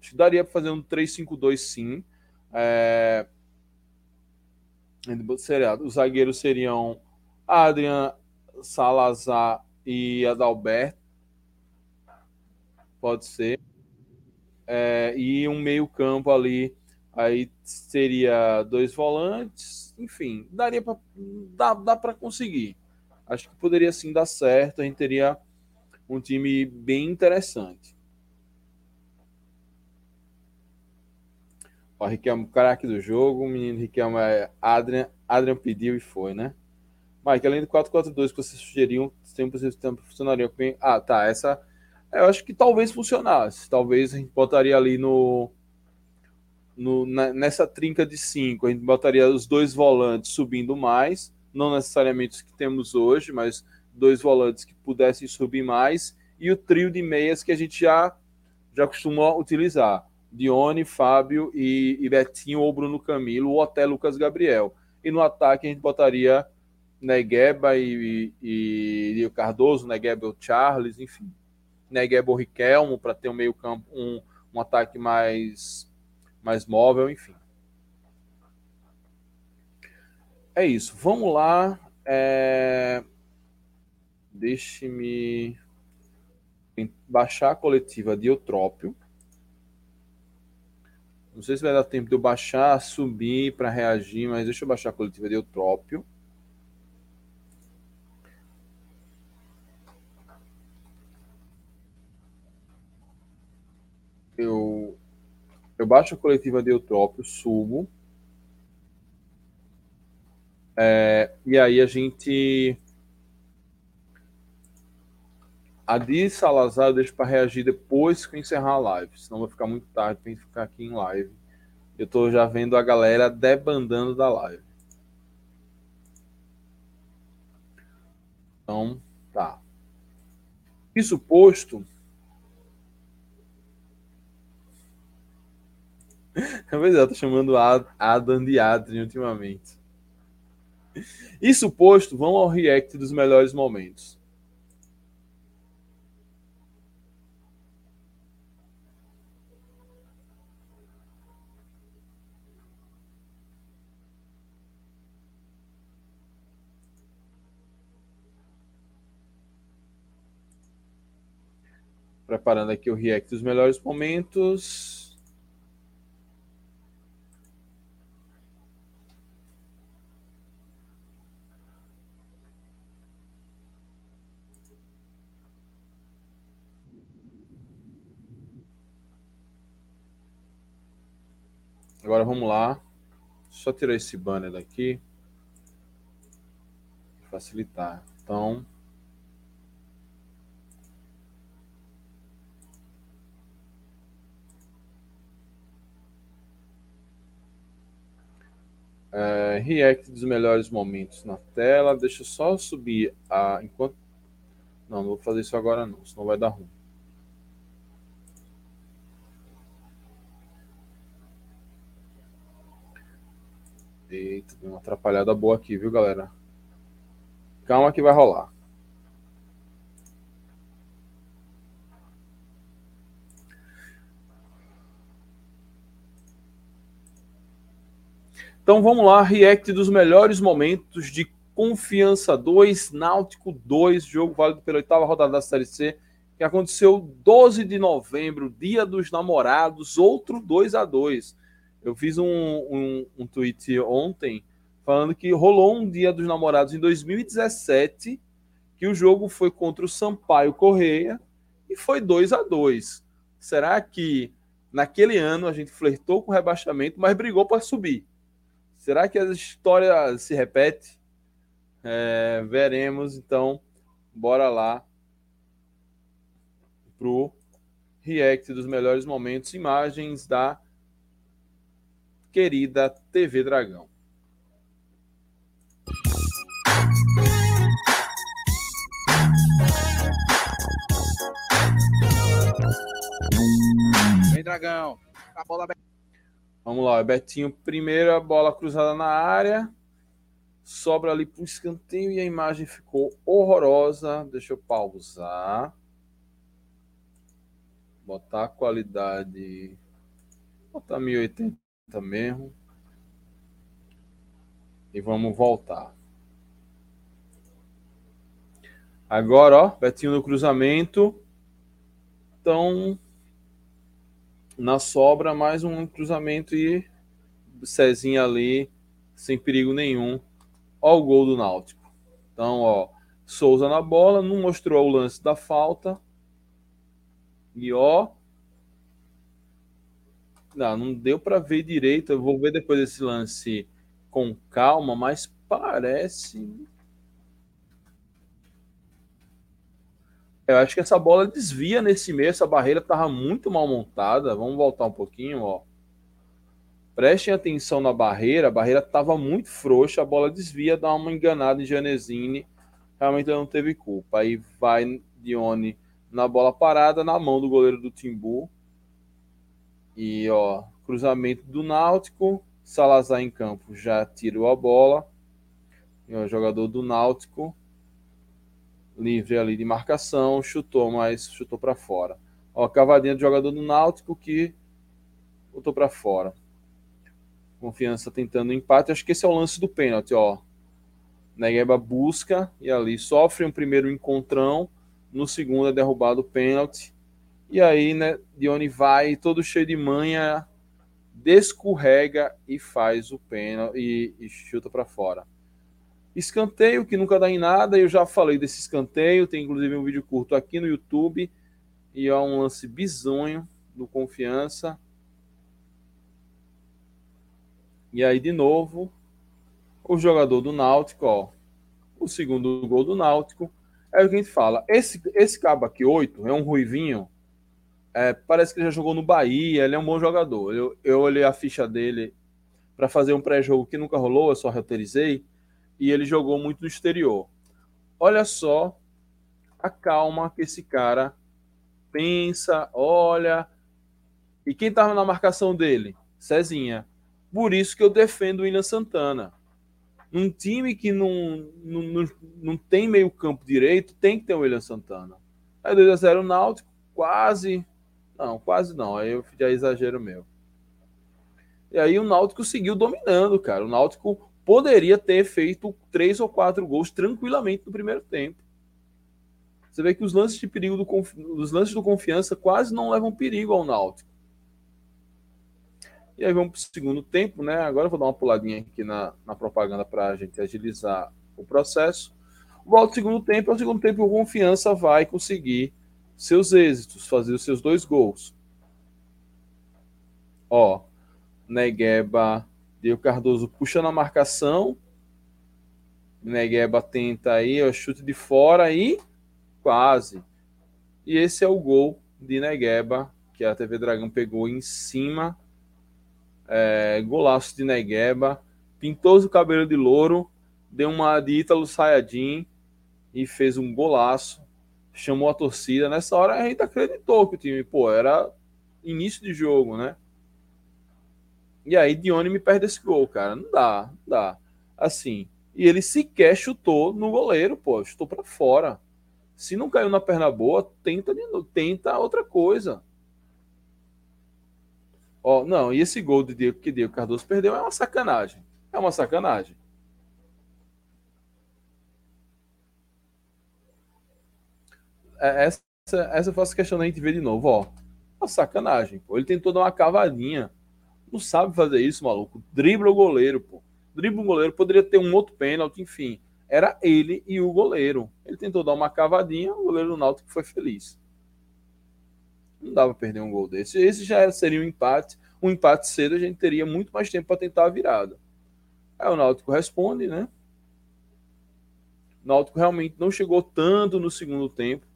Acho que daria para fazer um 3-5-2 sim. É... Os zagueiros seriam Adrian, Salazar e Adalberto. Pode ser. É, e um meio-campo ali. Aí seria dois volantes. Enfim, daria para dá, dá para conseguir. Acho que poderia sim dar certo. A gente teria um time bem interessante. O Riquelme, craque do jogo. O menino Riquelme é Adrian. Adrian pediu e foi, né? Mike, além do 4-4-2 que vocês sugeriam, tempo funcionaria bem. Ah, tá. Essa eu acho que talvez funcionasse. Talvez a gente botaria ali no, no nessa trinca de cinco, a gente botaria os dois volantes subindo mais, não necessariamente os que temos hoje, mas dois volantes que pudessem subir mais e o trio de meias que a gente já já costuma utilizar. Dione, Fábio e, e Betinho ou Bruno Camilo ou até Lucas Gabriel. E no ataque a gente botaria Negueba e, e, e Cardoso, Negueba o Charles, enfim. Negueba o Riquelmo para ter um meio campo, um, um ataque mais, mais móvel, enfim. É isso. Vamos lá. É... Deixe-me baixar a coletiva de Eutrópio. Não sei se vai dar tempo de eu baixar, subir para reagir, mas deixa eu baixar a coletiva de Eutrópio. eu, eu baixo a coletiva de Eutrópio, subo. É, e aí a gente. A de Salazar eu deixo para reagir depois que eu encerrar a live, senão vai ficar muito tarde para ficar aqui em live. Eu estou já vendo a galera debandando da live. Então, tá. Isso posto, *laughs* é, eu tô chamando Adam de Adrian ultimamente. Isso posto, vamos ao react dos melhores momentos. Preparando aqui o react dos melhores momentos. Agora vamos lá. Só tirar esse banner daqui. Facilitar. Então. É, react dos melhores momentos na tela. Deixa eu só subir a. Enquanto. Não, não vou fazer isso agora não, senão vai dar ruim. Eita, deu uma atrapalhada boa aqui, viu, galera? Calma que vai rolar. Então vamos lá, react dos melhores momentos de Confiança 2, Náutico 2, jogo válido pela oitava rodada da Série C que aconteceu 12 de novembro, dia dos namorados, outro 2 a 2 Eu fiz um, um, um tweet ontem falando que rolou um dia dos namorados em 2017, que o jogo foi contra o Sampaio Correia e foi 2 a 2 Será que naquele ano a gente flertou com o rebaixamento, mas brigou para subir? Será que a história se repete? É, veremos, então, bora lá pro react dos melhores momentos, imagens da querida TV Dragão. Vem, Dragão. A bola Vamos lá, Betinho, primeira bola cruzada na área. Sobra ali para o escanteio e a imagem ficou horrorosa. Deixa eu pausar. Botar a qualidade. Botar 1080 mesmo. E vamos voltar. Agora, ó, Betinho no cruzamento. Então, na sobra, mais um cruzamento e Cezinha ali, sem perigo nenhum. Ó o gol do Náutico. Então, ó, Souza na bola, não mostrou o lance da falta. E ó, não, não deu para ver direito. Eu vou ver depois esse lance com calma, mas parece Eu acho que essa bola desvia nesse meio, essa barreira estava muito mal montada. Vamos voltar um pouquinho, ó. Prestem atenção na barreira, a barreira estava muito frouxa, a bola desvia, dá uma enganada em Janesini. Realmente não teve culpa. Aí vai Dione na bola parada, na mão do goleiro do Timbu. E ó, cruzamento do Náutico. Salazar em campo já tirou a bola. E o jogador do Náutico livre ali de marcação, chutou, mas chutou para fora. Ó, cavadinha do jogador do Náutico que botou para fora. Confiança tentando empate. Acho que esse é o lance do pênalti, ó. Negueba busca e ali sofre um primeiro encontrão. No segundo é derrubado o pênalti. E aí, né, Dione vai todo cheio de manha, descorrega e faz o pênalti e, e chuta para fora. Escanteio, que nunca dá em nada, eu já falei desse escanteio, tem inclusive um vídeo curto aqui no YouTube, e é um lance bizonho do Confiança. E aí, de novo, o jogador do Náutico, ó, o segundo gol do Náutico, é o que a gente fala. Esse, esse cabo aqui, 8, é um ruivinho, é, parece que ele já jogou no Bahia, ele é um bom jogador. Eu, eu olhei a ficha dele para fazer um pré-jogo que nunca rolou, eu só roteirizei e ele jogou muito no exterior. Olha só a calma que esse cara pensa, olha. E quem estava na marcação dele? Cezinha. Por isso que eu defendo o William Santana. Um time que não, não, não, não tem meio campo direito, tem que ter o William Santana. Aí 2x0 o Náutico, quase. Não, quase não. Aí eu exagero meu. E aí o Náutico seguiu dominando, cara. O Náutico poderia ter feito três ou quatro gols tranquilamente no primeiro tempo. Você vê que os lances de perigo do os lances do confiança quase não levam perigo ao Náutico. E aí vamos para o segundo tempo, né? Agora eu vou dar uma puladinha aqui na, na propaganda para a gente agilizar o processo. Volta ao segundo tempo, ao segundo tempo o confiança vai conseguir seus êxitos, fazer os seus dois gols. Ó, Negueba Deu Cardoso puxa na marcação. Negueba tenta aí, ó, chute de fora e quase. E esse é o gol de Negueba, que a TV Dragão pegou em cima. É, golaço de Negueba. Pintou o cabelo de louro, deu uma de Ítalo Sayajin e fez um golaço. Chamou a torcida. Nessa hora a gente acreditou que o time, pô, era início de jogo, né? E aí Dione me perde esse gol, cara. Não dá, não dá. Assim. E ele sequer chutou no goleiro, pô. Chutou para fora. Se não caiu na perna boa, tenta, tenta outra coisa. Ó, não, e esse gol de Diego que Diego Cardoso perdeu é uma sacanagem. É uma sacanagem. É, essa essa, foi a questão da gente ver de novo, ó. Uma sacanagem, pô. Ele tentou dar uma cavadinha. Não sabe fazer isso, maluco. Dribla o goleiro, pô. Dribla o goleiro, poderia ter um outro pênalti, enfim. Era ele e o goleiro. Ele tentou dar uma cavadinha, o goleiro do Náutico foi feliz. Não dava perder um gol desse. Esse já seria um empate. Um empate cedo, a gente teria muito mais tempo para tentar a virada. Aí o Náutico responde, né? O Náutico realmente não chegou tanto no segundo tempo.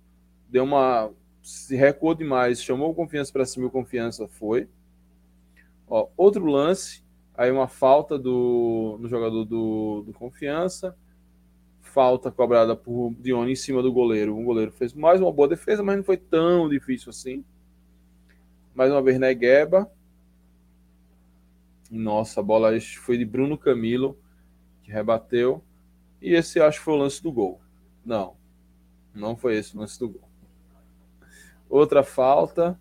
Deu uma. Se recuou demais, chamou confiança para cima confiança foi. Ó, outro lance, aí uma falta do, no jogador do, do Confiança. Falta cobrada por Dione em cima do goleiro. O goleiro fez mais uma boa defesa, mas não foi tão difícil assim. Mais uma vez Negueba. Nossa, a bola foi de Bruno Camilo, que rebateu. E esse acho que foi o lance do gol. Não, não foi esse o lance do gol. Outra falta.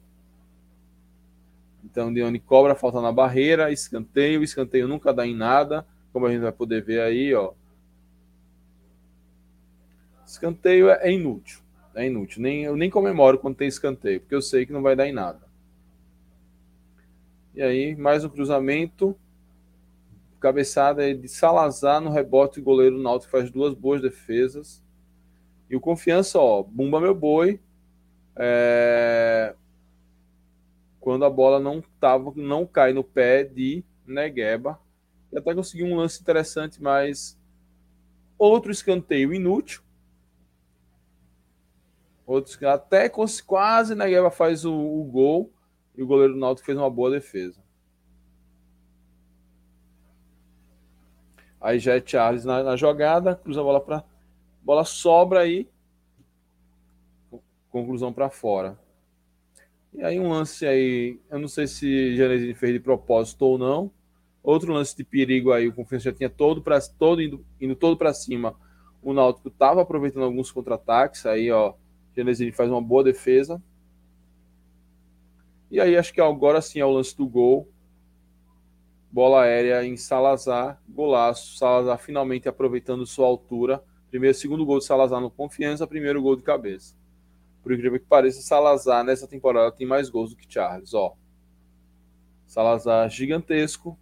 Então, Dione cobra falta na barreira, escanteio. Escanteio nunca dá em nada, como a gente vai poder ver aí, ó. Escanteio é inútil. É inútil. Nem, eu nem comemoro quando tem escanteio, porque eu sei que não vai dar em nada. E aí, mais um cruzamento. Cabeçada de Salazar no rebote. Goleiro Náutico faz duas boas defesas. E o Confiança, ó, bumba meu boi. É... Quando a bola não tava, não cai no pé de Negueba. E até conseguiu um lance interessante, mas outro escanteio inútil. Outros, até quase Negueba faz o, o gol e o goleiro do fez uma boa defesa. Aí já é Charles na, na jogada, cruza a bola para bola sobra aí, conclusão para fora. E aí um lance aí, eu não sei se Janesini fez de propósito ou não. Outro lance de perigo aí, o Confiança já tinha todo para todo indo, indo todo para cima. O Náutico estava aproveitando alguns contra-ataques, aí ó, Janesini faz uma boa defesa. E aí acho que agora sim é o lance do gol. Bola aérea em Salazar, golaço. Salazar finalmente aproveitando sua altura. Primeiro, segundo gol de Salazar no Confiança, primeiro gol de cabeça. Por incrível que pareça, Salazar nessa temporada tem mais gols do que Charles, ó. Salazar gigantesco,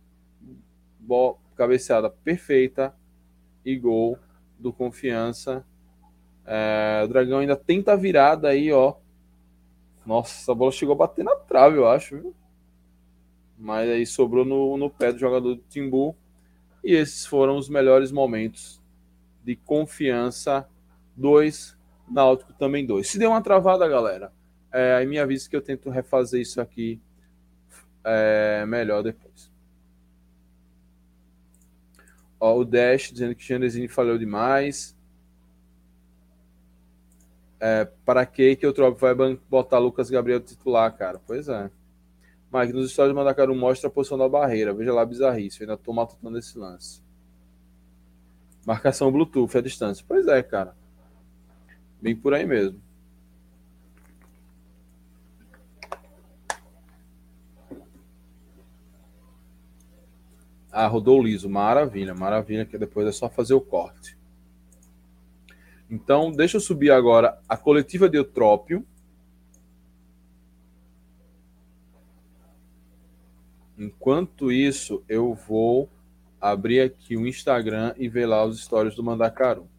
bola, cabeceada perfeita e gol do Confiança. É, o Dragão ainda tenta virada aí, ó. Nossa, essa bola chegou a bater na trave, eu acho. Viu? Mas aí sobrou no, no pé do jogador do Timbu. E esses foram os melhores momentos de confiança. Dois, Náutico também dois. Se deu uma travada, galera, é, aí me avisa que eu tento refazer isso aqui é, melhor depois. Ó, o Dash dizendo que Janesini falhou demais. É, para que que o Trop vai botar Lucas Gabriel titular, cara? Pois é. Mike, nos stories do Mandacaru mostra a posição da barreira. Veja lá, bizarrice. Eu ainda tô matutando esse lance. Marcação Bluetooth, a distância. Pois é, cara. Bem por aí mesmo. Ah, rodou liso. Maravilha, maravilha, que depois é só fazer o corte. Então, deixa eu subir agora a coletiva de Eutrópio. Enquanto isso, eu vou abrir aqui o Instagram e ver lá os stories do Mandacaru.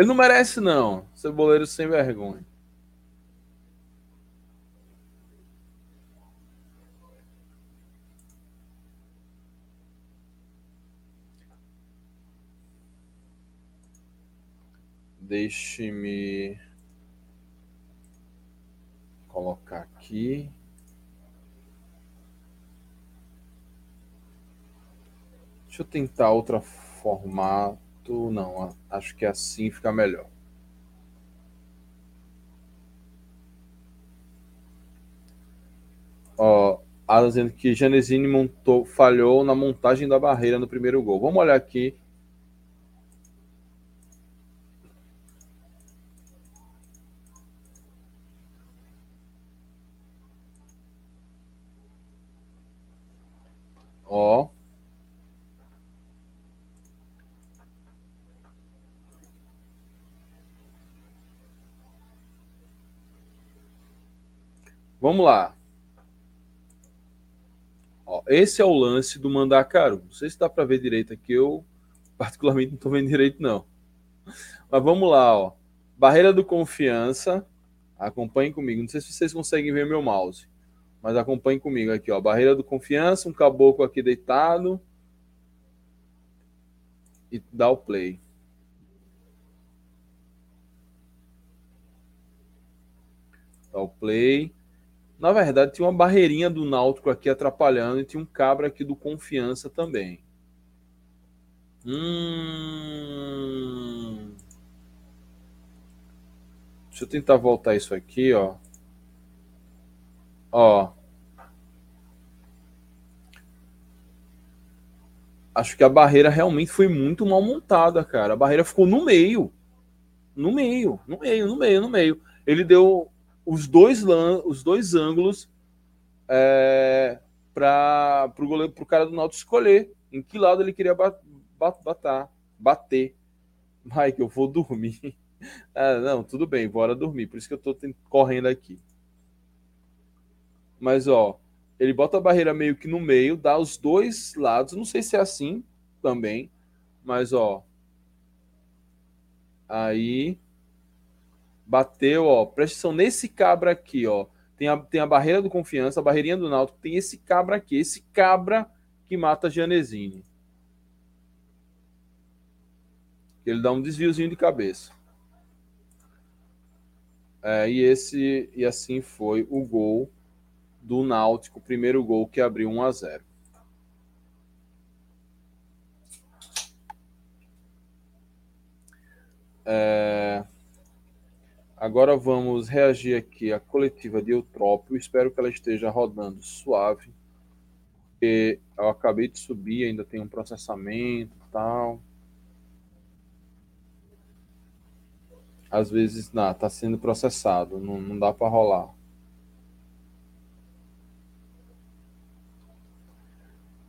Ele não merece, não. Ceboleiro sem vergonha. Deixe-me colocar aqui. Deixa eu tentar outro formato. Não, acho que assim fica melhor. Ó, a dizendo que Janesini montou, falhou na montagem da barreira no primeiro gol. Vamos olhar aqui Ó. Vamos lá. Ó, esse é o lance do Mandacaru. Não sei se dá para ver direito aqui. Eu, particularmente, não estou vendo direito, não. Mas vamos lá. Ó. Barreira do Confiança. Acompanhe comigo. Não sei se vocês conseguem ver meu mouse. Mas acompanhe comigo aqui. Ó. Barreira do Confiança. Um caboclo aqui deitado. E dá o play. Dá o play. Na verdade, tinha uma barreirinha do Náutico aqui atrapalhando e tinha um cabra aqui do Confiança também. Hum... Deixa eu tentar voltar isso aqui, ó. Ó. Acho que a barreira realmente foi muito mal montada, cara. A barreira ficou no meio. No meio, no meio, no meio, no meio. Ele deu os dois, os dois ângulos é, para o goleiro, para o cara do Náutico escolher em que lado ele queria bat, bat, batar, bater. *laughs* Mike, eu vou dormir. *laughs* Ah, não, tudo bem, bora dormir. Por isso que eu tô correndo aqui. Mas, ó, ele bota a barreira meio que no meio, dá os dois lados. Não sei se é assim também, mas, ó. Aí Bateu, ó. Presta atenção nesse cabra aqui, ó. Tem a, tem a barreira do confiança, a barreirinha do Náutico. Tem esse cabra aqui. Esse cabra que mata a Janesini. Ele dá um desviozinho de cabeça. É, e esse e assim foi o gol do Náutico, o primeiro gol que abriu 1 a 0. É... Agora vamos reagir aqui à coletiva de Eutrópio. Espero que ela esteja rodando suave. Porque eu acabei de subir, ainda tem um processamento e tal. Às vezes, não, tá sendo processado, não, não dá para rolar.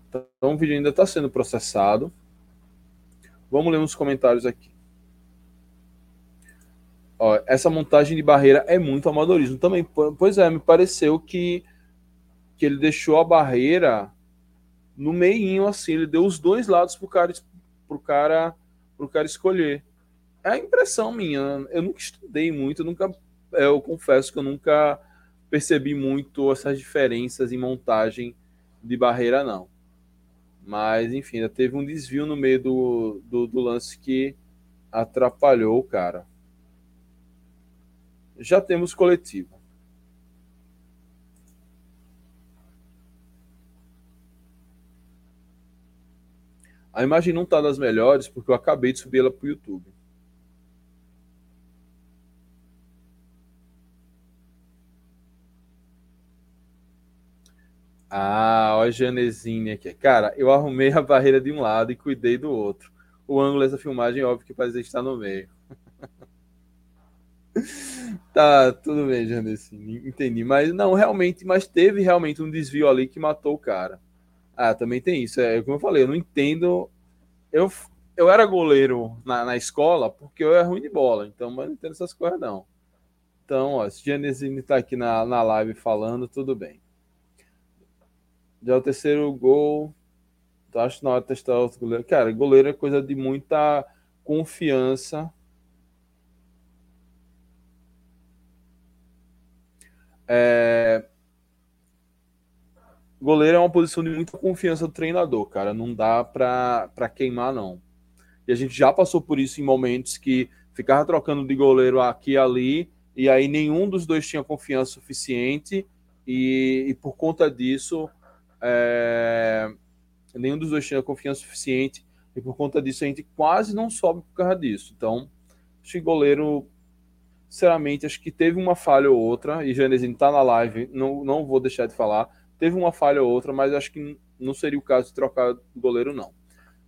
Então, o vídeo ainda está sendo processado. Vamos ler uns comentários aqui. Ó, essa montagem de barreira é muito amadorismo também. Pois é, me pareceu que, que ele deixou a barreira no meinho, assim, ele deu os dois lados pro cara, pro cara, pro cara escolher. É a impressão minha. Eu nunca estudei muito, eu nunca, é, eu confesso que eu nunca percebi muito essas diferenças em montagem de barreira, não. Mas, enfim, ainda teve um desvio no meio do, do, do lance que atrapalhou o cara já temos coletiva. A imagem não está das melhores porque eu acabei de subir ela para o YouTube. Ah, olha a Janezinha aqui. Cara, eu arrumei a barreira de um lado e cuidei do outro. O ângulo dessa filmagem, óbvio que parece estar no meio. *laughs* Tá, tudo bem, Janderson. Entendi. Mas não, realmente, mas teve realmente um desvio ali que matou o cara. Ah, também tem isso. É como eu falei, eu não entendo. Eu, eu era goleiro na, na escola porque eu era ruim de bola. Então, mas não entendo essas coisas, não. Então, ó, se Janesine tá aqui na, na live falando, tudo bem. Já o terceiro gol. Acho na hora de testar outro goleiro. Cara, goleiro é coisa de muita confiança É... Goleiro é uma posição de muita confiança do treinador, cara. Não dá pra queimar, não. E a gente já passou por isso em momentos que ficava trocando de goleiro aqui e ali, e aí nenhum dos dois tinha confiança suficiente, e, e por conta disso, é... nenhum dos dois tinha confiança suficiente, e por conta disso a gente quase não sobe por causa disso. Então, acho que goleiro sinceramente, acho que teve uma falha ou outra, e Janezinho tá na live, não, não vou deixar de falar. Teve uma falha ou outra, mas acho que não seria o caso de trocar o goleiro, não.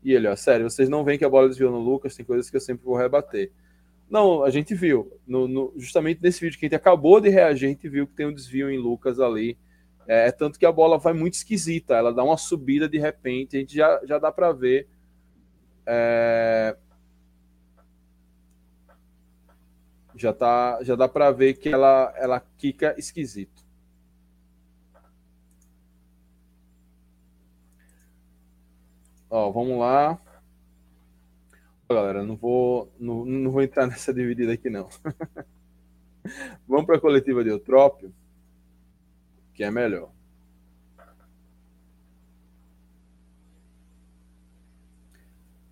E ele, ó, sério, vocês não veem que a bola desviou no Lucas, tem coisas que eu sempre vou rebater. Não, a gente viu. No, no, justamente nesse vídeo que a gente acabou de reagir, a gente viu que tem um desvio em Lucas ali. É, tanto que a bola vai muito esquisita, ela dá uma subida de repente, a gente já, já dá para ver. É, Já, tá, já dá para ver que ela, ela quica esquisito. Ó, vamos lá. Galera, não vou, não, não vou entrar *laughs* nessa dividida aqui, não. *laughs* vamos para a coletiva de Eutrópio, que é melhor.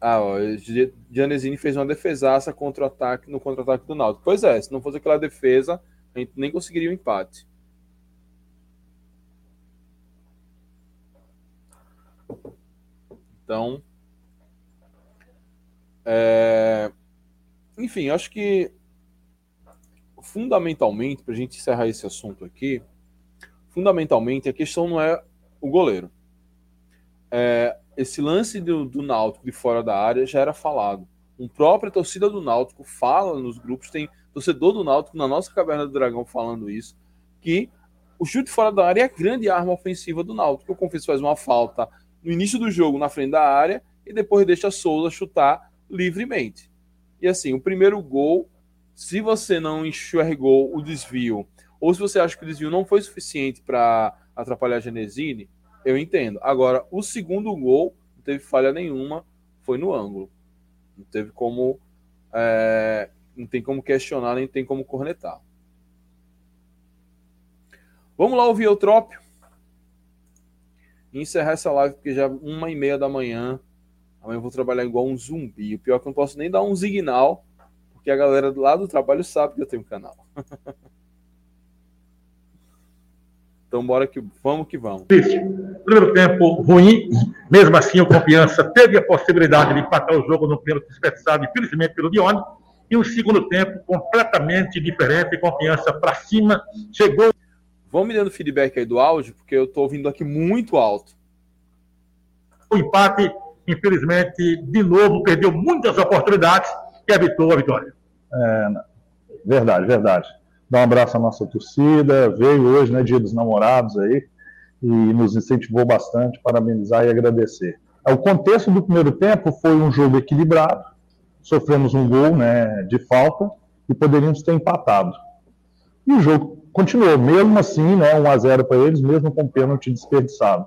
Ah, ó, Gianesini fez uma defesaça contra ataque no contra-ataque do Náutico. Pois é, se não fosse aquela defesa, a gente nem conseguiria o um empate. Então, é... enfim, acho que fundamentalmente, para a gente encerrar esse assunto aqui, fundamentalmente a questão não é o goleiro. É, esse lance do, do Náutico de fora da área já era falado. Um própria torcida do Náutico fala nos grupos, tem torcedor do Náutico na nossa Caverna do Dragão falando isso, que o chute fora da área é a grande arma ofensiva do Náutico. O Confesso faz uma falta no início do jogo na frente da área e depois deixa Souza chutar livremente. E assim, o primeiro gol, se você não enxergou o desvio, ou se você acha que o desvio não foi suficiente para atrapalhar a Genesini, eu entendo. Agora, o segundo gol, não teve falha nenhuma, foi no ângulo. Não teve como. É, não tem como questionar, nem tem como cornetar. Vamos lá ouvir o Trópio. Encerrar essa live, porque já é uma e meia da manhã. Amanhã eu vou trabalhar igual um zumbi. O pior é que eu não posso nem dar um signal, porque a galera lá do trabalho sabe que eu tenho canal. *laughs* Então, bora que vamos que vamos. Primeiro tempo ruim, mesmo assim o Confiança teve a possibilidade de empatar o jogo no pênalti desperdiçado, infelizmente, pelo Dione. E o segundo tempo completamente diferente, Confiança para cima, chegou. Vamos me dando feedback aí do áudio, porque eu estou ouvindo aqui muito alto. O empate, infelizmente, de novo, perdeu muitas oportunidades e evitou a vitória. É, verdade, verdade dar um abraço à nossa torcida. Veio hoje, né, Dia dos Namorados aí, e nos incentivou bastante. Parabenizar e agradecer. O contexto do primeiro tempo foi um jogo equilibrado. Sofremos um gol né, de falta e poderíamos ter empatado. E o jogo continuou, mesmo assim, né, 1 a 0 para eles, mesmo com pênalti desperdiçado.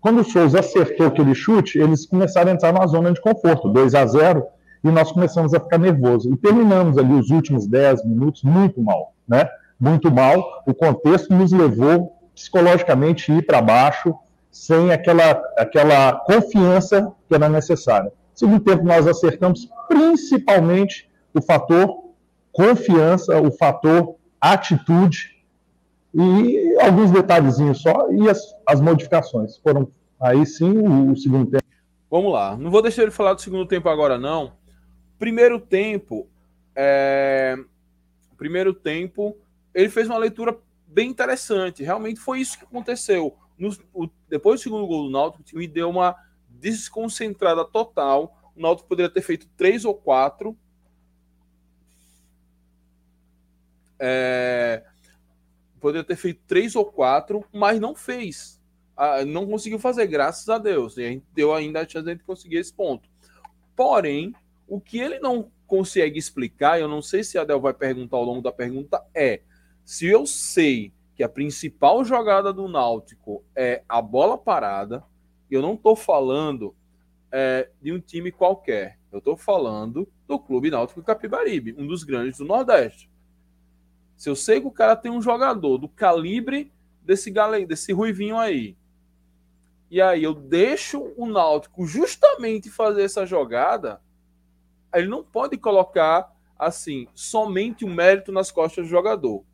Quando o Souza acertou aquele chute, eles começaram a entrar numa zona de conforto, 2 a 0 e nós começamos a ficar nervosos. E terminamos ali os últimos 10 minutos muito mal, né? Muito mal. O contexto nos levou psicologicamente a ir para baixo, sem aquela, aquela confiança que era necessária. Segundo tempo, nós acertamos principalmente o fator confiança, o fator atitude e alguns detalhezinhos só e as, as modificações. Foram aí sim o, o segundo tempo. Vamos lá. Não vou deixar ele falar do segundo tempo agora, não, Primeiro tempo, é... primeiro tempo, ele fez uma leitura bem interessante. Realmente foi isso que aconteceu. No, o, depois do segundo gol do Náutico, o time deu uma desconcentrada total. O Náutico poderia ter feito três ou quatro. É... Poderia ter feito três ou quatro, mas não fez. Ah, não conseguiu fazer, graças a Deus. E a gente deu ainda a chance de conseguir esse ponto. Porém, o que ele não consegue explicar, eu não sei se a Adel vai perguntar ao longo da pergunta, é se eu sei que a principal jogada do Náutico é a bola parada, eu não estou falando é, de um time qualquer. Eu estou falando do Clube Náutico Capibaribe, um dos grandes do Nordeste. Se eu sei que o cara tem um jogador do calibre desse galera, desse ruivinho aí, e aí eu deixo o Náutico justamente fazer essa jogada, ele não pode colocar assim somente o mérito nas costas do jogador.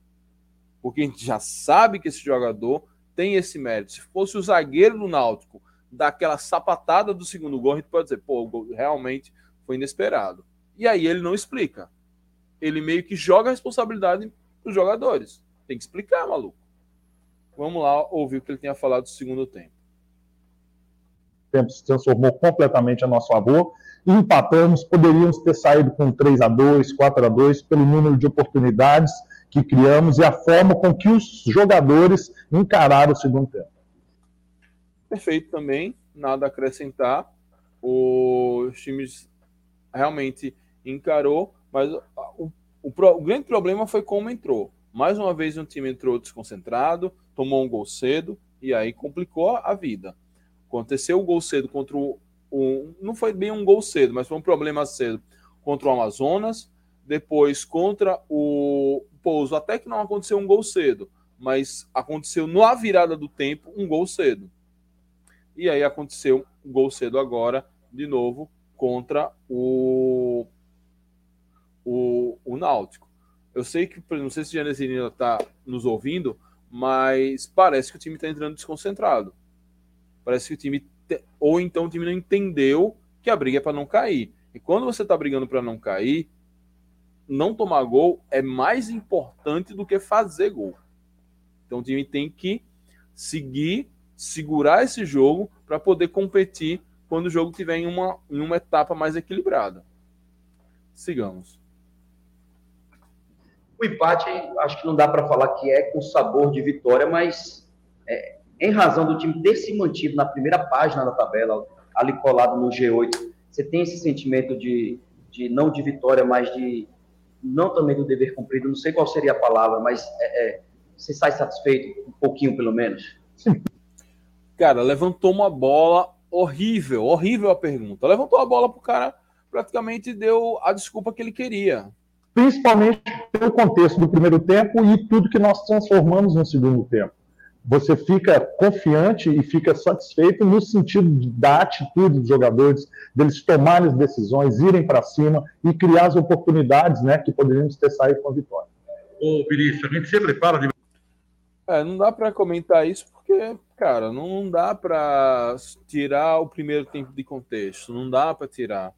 Porque a gente já sabe que esse jogador tem esse mérito. Se fosse o zagueiro do Náutico daquela sapatada do segundo gol, a gente pode dizer, pô, o gol realmente foi inesperado. E aí ele não explica. Ele meio que joga a responsabilidade para os jogadores. Tem que explicar, maluco. Vamos lá ouvir o que ele tinha falado do segundo tempo. Tempo se transformou completamente a nosso favor empatamos, poderíamos ter saído com 3 a 2 4 a 2 pelo número de oportunidades que criamos e a forma com que os jogadores encararam o segundo tempo. Perfeito também, nada a acrescentar. Os times realmente encarou, mas o, o, o grande problema foi como entrou. Mais uma vez, um time entrou desconcentrado, tomou um gol cedo e aí complicou a vida. Aconteceu o gol cedo contra o não foi bem um gol cedo, mas foi um problema cedo contra o Amazonas, depois contra o Pouso, até que não aconteceu um gol cedo, mas aconteceu na virada do tempo um gol cedo. E aí aconteceu um gol cedo agora, de novo, contra o, o, o Náutico. Eu sei que, não sei se o Genesini está nos ouvindo, mas parece que o time está entrando desconcentrado. Parece que o time. Te... Ou então o time não entendeu que a briga é para não cair. E quando você está brigando para não cair, não tomar gol é mais importante do que fazer gol. Então o time tem que seguir, segurar esse jogo para poder competir quando o jogo estiver em uma, em uma etapa mais equilibrada. Sigamos. O empate, acho que não dá para falar que é com sabor de vitória, mas é, em razão do time ter se mantido na primeira página da tabela, ali colado no G8, você tem esse sentimento de, de não de vitória, mas de não também do dever cumprido, não sei qual seria a palavra, mas é, é, você sai satisfeito, um pouquinho pelo menos? Cara, levantou uma bola horrível, horrível a pergunta. Levantou a bola pro cara, praticamente deu a desculpa que ele queria principalmente pelo contexto do primeiro tempo e tudo que nós transformamos no segundo tempo. Você fica confiante e fica satisfeito no sentido da atitude dos jogadores, deles tomarem as decisões, irem para cima e criar as oportunidades né, que poderíamos ter saído com a vitória. Ô, Vinícius, a gente sempre fala de. É, não dá para comentar isso porque, cara, não dá para tirar o primeiro tempo de contexto, não dá para tirar.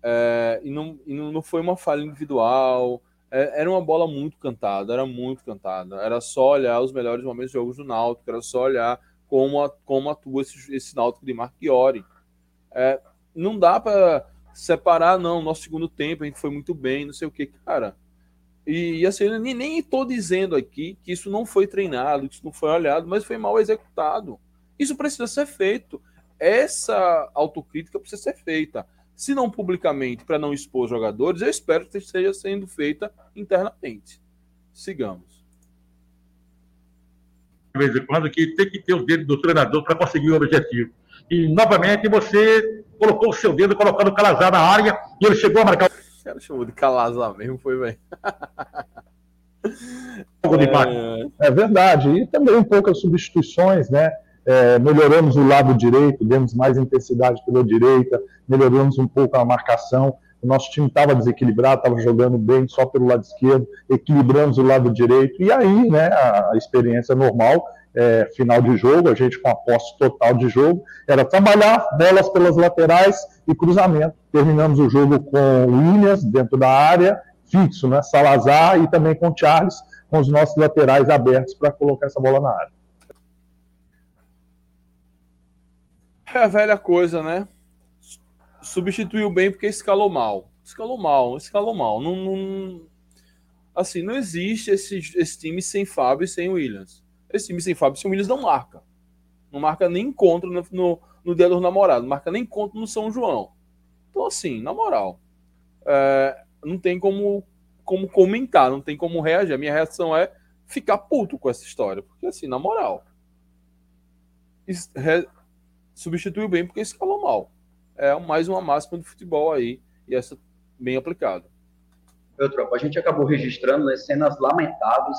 É, e não, e não foi uma falha individual. É, era uma bola muito cantada, era muito cantada. Era só olhar os melhores momentos de jogos do Náutico, era só olhar como, como atua esse, esse Náutico de Marchiori. É, não dá para separar, não. Nosso segundo tempo a gente foi muito bem, não sei o que, cara. E, e assim, nem, nem estou dizendo aqui que isso não foi treinado, que isso não foi olhado, mas foi mal executado. Isso precisa ser feito. Essa autocrítica precisa ser feita se não publicamente para não expor jogadores, eu espero que esteja sendo feita internamente. Sigamos. De vez em quando, que tem que ter o dedo do treinador para conseguir o objetivo. E, novamente, você colocou o seu dedo colocando o Calazar na área e ele chegou a marcar. O cara chamou de Calazar mesmo, foi bem. *laughs* é, é verdade. E também poucas substituições, né? É, melhoramos o lado direito, demos mais intensidade pela direita, melhoramos um pouco a marcação. O nosso time estava desequilibrado, estava jogando bem só pelo lado esquerdo, equilibramos o lado direito, e aí, né, a, experiência normal, é, final de jogo, a gente com a posse total de jogo, era trabalhar bolas pelas laterais e cruzamento. Terminamos o jogo com o Williams dentro da área, fixo, né, Salazar e também com o Charles, com os nossos laterais abertos para colocar essa bola na área. É a velha coisa, né? Substituiu bem porque escalou mal. Escalou mal, escalou mal. Não, não... Assim, não existe esse, esse time sem Fábio e sem Williams. Esse time sem Fábio e sem Williams não marca. Não marca nem encontro no, no, no Dia dos Namorados, marca nem encontro no São João. Então, assim, na moral, é, não tem como, como comentar, não tem como reagir. A minha reação é ficar puto com essa história. Porque, assim, na moral, substituiu bem porque escalou mal. É mais uma máxima do futebol aí, e essa bem aplicada. Tropa, a gente acabou registrando né, cenas lamentáveis,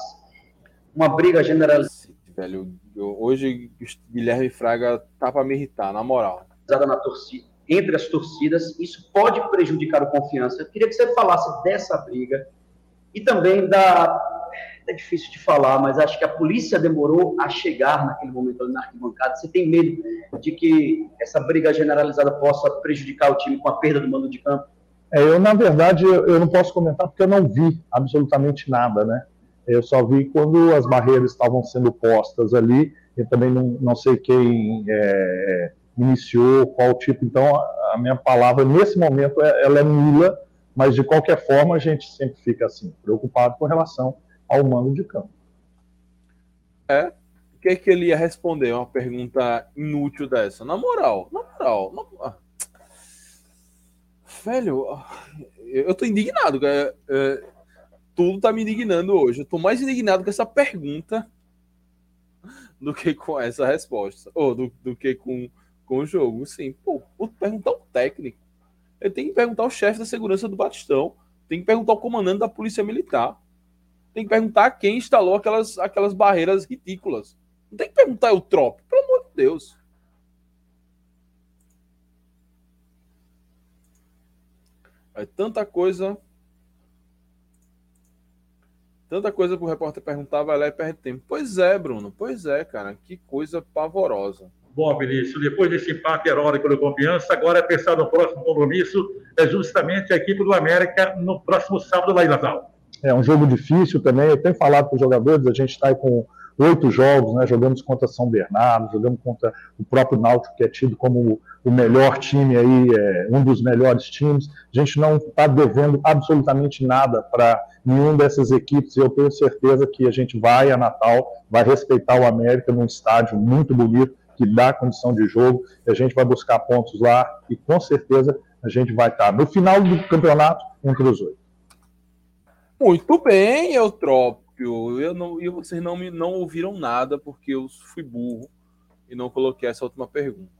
uma briga generalizada. Velho, eu, hoje Guilherme Fraga tá para me irritar, na moral. Na torcida, entre as torcidas, isso pode prejudicar a confiança. Eu queria que você falasse dessa briga e também da é difícil de falar, mas acho que a polícia demorou a chegar naquele momento ali na arquibancada. Você tem medo de que essa briga generalizada possa prejudicar o time com a perda do mando de campo? É, eu, na verdade, eu, não posso comentar porque eu não vi absolutamente nada, né? Eu só vi quando as barreiras estavam sendo postas ali, eu também não, não sei quem é, iniciou, qual tipo. Então, a, a, minha palavra nesse momento é, ela é nula, mas de qualquer forma a gente sempre fica assim, preocupado com relação ao mando de campo. É? O que, é que ele ia responder uma pergunta inútil dessa? Na moral, na moral. Na... Ah. Velho, eu tô indignado. É, é, tudo tá me indignando hoje. Eu tô mais indignado com essa pergunta do que com essa resposta. Ou do, do que com, com com o jogo, sim. Pô, perguntar o técnico. Ele tem que perguntar o chefe da segurança do Batistão. Tem que perguntar o comandante da Polícia Militar. Tem que perguntar quem instalou aquelas, aquelas barreiras ridículas. Não tem que perguntar o trope, pelo amor de Deus. É tanta coisa. Tanta coisa pro repórter perguntar, vai lá e perde tempo. Pois é, Bruno. Pois é, cara. Que coisa pavorosa. Bom, Vinícius, depois desse empate heróico do Confiança, agora é pensar no próximo compromisso, é justamente a equipe do América no próximo sábado lá em Natal. É um jogo difícil também. Eu tenho falado para os jogadores, a gente está aí com oito jogos, né? Jogamos contra São Bernardo, jogamos contra o próprio Náutico, que é tido como o melhor time aí, é, um dos melhores times. A gente não está devendo absolutamente nada para nenhum dessas equipes e eu tenho certeza que a gente vai a Natal, vai respeitar o América num estádio muito bonito, que dá condição de jogo, e a gente vai buscar pontos lá e com certeza a gente vai estar no final do campeonato entre os oito. Muito bem, Eutrópio. Eu não, e vocês não me não ouviram nada porque eu fui burro e não coloquei essa última pergunta.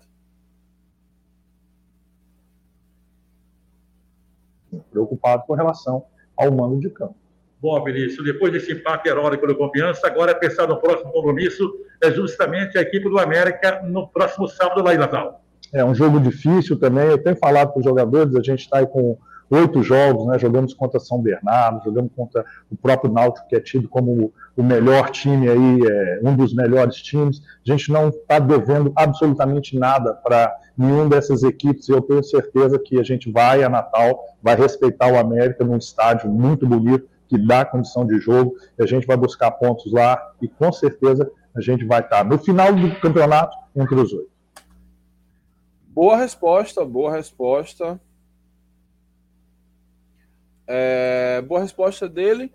Preocupado com relação ao mando de campo. Bom, Vinícius, depois desse empate heróico do Confiança, agora é pensar no próximo compromisso, é justamente a equipe do América no próximo sábado lá em Natal. É um jogo difícil também, eu tenho falado para os jogadores, a gente está aí com oito jogos, né? Jogamos contra São Bernardo, jogamos contra o próprio Náutico, que é tido como o melhor time aí, é, um dos melhores times. A gente não está devendo absolutamente nada para nenhum dessas equipes. E eu tenho certeza que a gente vai a Natal, vai respeitar o América num estádio muito bonito, que dá condição de jogo. E a gente vai buscar pontos lá e com certeza a gente vai estar no final do campeonato entre os oito. Boa resposta, boa resposta. É, boa resposta dele.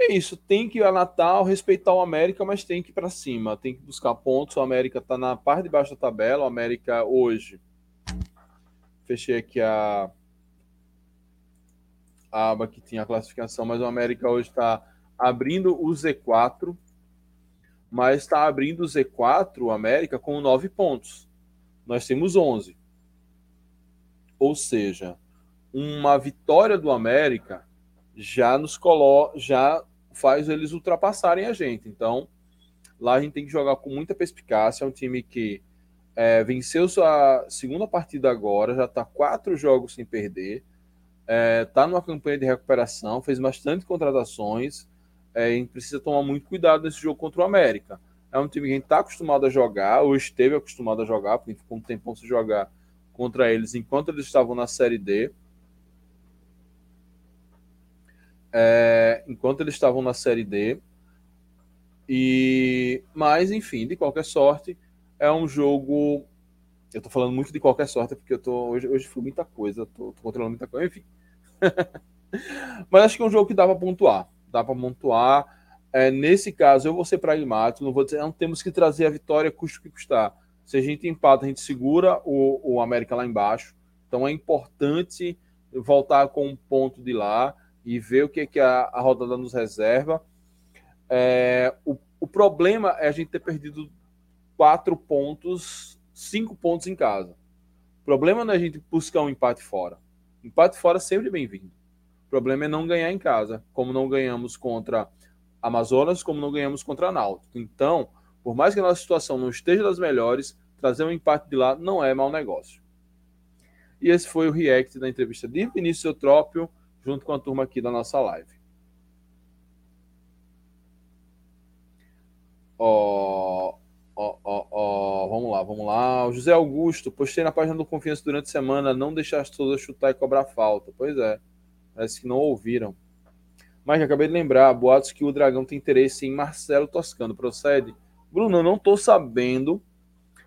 É isso, tem que ir a Natal, respeitar o América, mas tem que ir para cima, tem que buscar pontos. O América está na parte de baixo da tabela. O América hoje. Fechei aqui a, a aba que tinha a classificação, mas o América hoje está abrindo o Z4, mas está abrindo o Z4, o América, com 9 pontos. Nós temos 11. Ou seja, uma vitória do América já nos coloca, já faz eles ultrapassarem a gente. Então, lá a gente tem que jogar com muita perspicácia. É um time que é, venceu sua segunda partida agora, já está quatro jogos sem perder, está é, tá numa campanha de recuperação, fez bastante contratações. É, a gente precisa tomar muito cuidado nesse jogo contra o América. É um time que a gente está acostumado a jogar, ou esteve acostumado a jogar, porque ficou um tempão se jogar contra eles enquanto eles estavam na Série D. é, enquanto eles estavam na Série D. E, mas, enfim, de qualquer sorte, é um jogo. Eu tô falando muito de qualquer sorte, porque eu tô. Hoje, hoje foi muita coisa, tô, tô controlando muita coisa, enfim. *laughs* mas acho que é um jogo que dá para pontuar. Dá para pontuar. É, nesse caso, eu vou ser pragmático, não vou dizer, não temos que trazer a vitória custo que custar. Se a gente empata, a gente segura o, o América lá embaixo. Então é importante voltar com um ponto de lá e ver o que, que a, a rodada nos reserva. É, o, o problema é a gente ter perdido quatro pontos, cinco pontos em casa. O problema não é a gente buscar um empate fora. Empate fora é sempre bem-vindo. O problema é não ganhar em casa, como não ganhamos contra Amazonas, como não ganhamos contra Náutico. Então, por mais que a nossa situação não esteja das melhores, trazer um empate de lá não é mau negócio. E esse foi o react da entrevista de Vinícius Eutrópio junto com a turma aqui da nossa live. Ó, ó, ó, ó, vamos lá, vamos lá. O José Augusto, postei na página do Confiança durante a semana, não deixar as todas chutar e cobrar falta. Pois é, parece que não ouviram. Mas acabei de lembrar, boatos que o Dragão tem interesse em Marcelo Toscano. Procede? Bruno, eu não tô sabendo.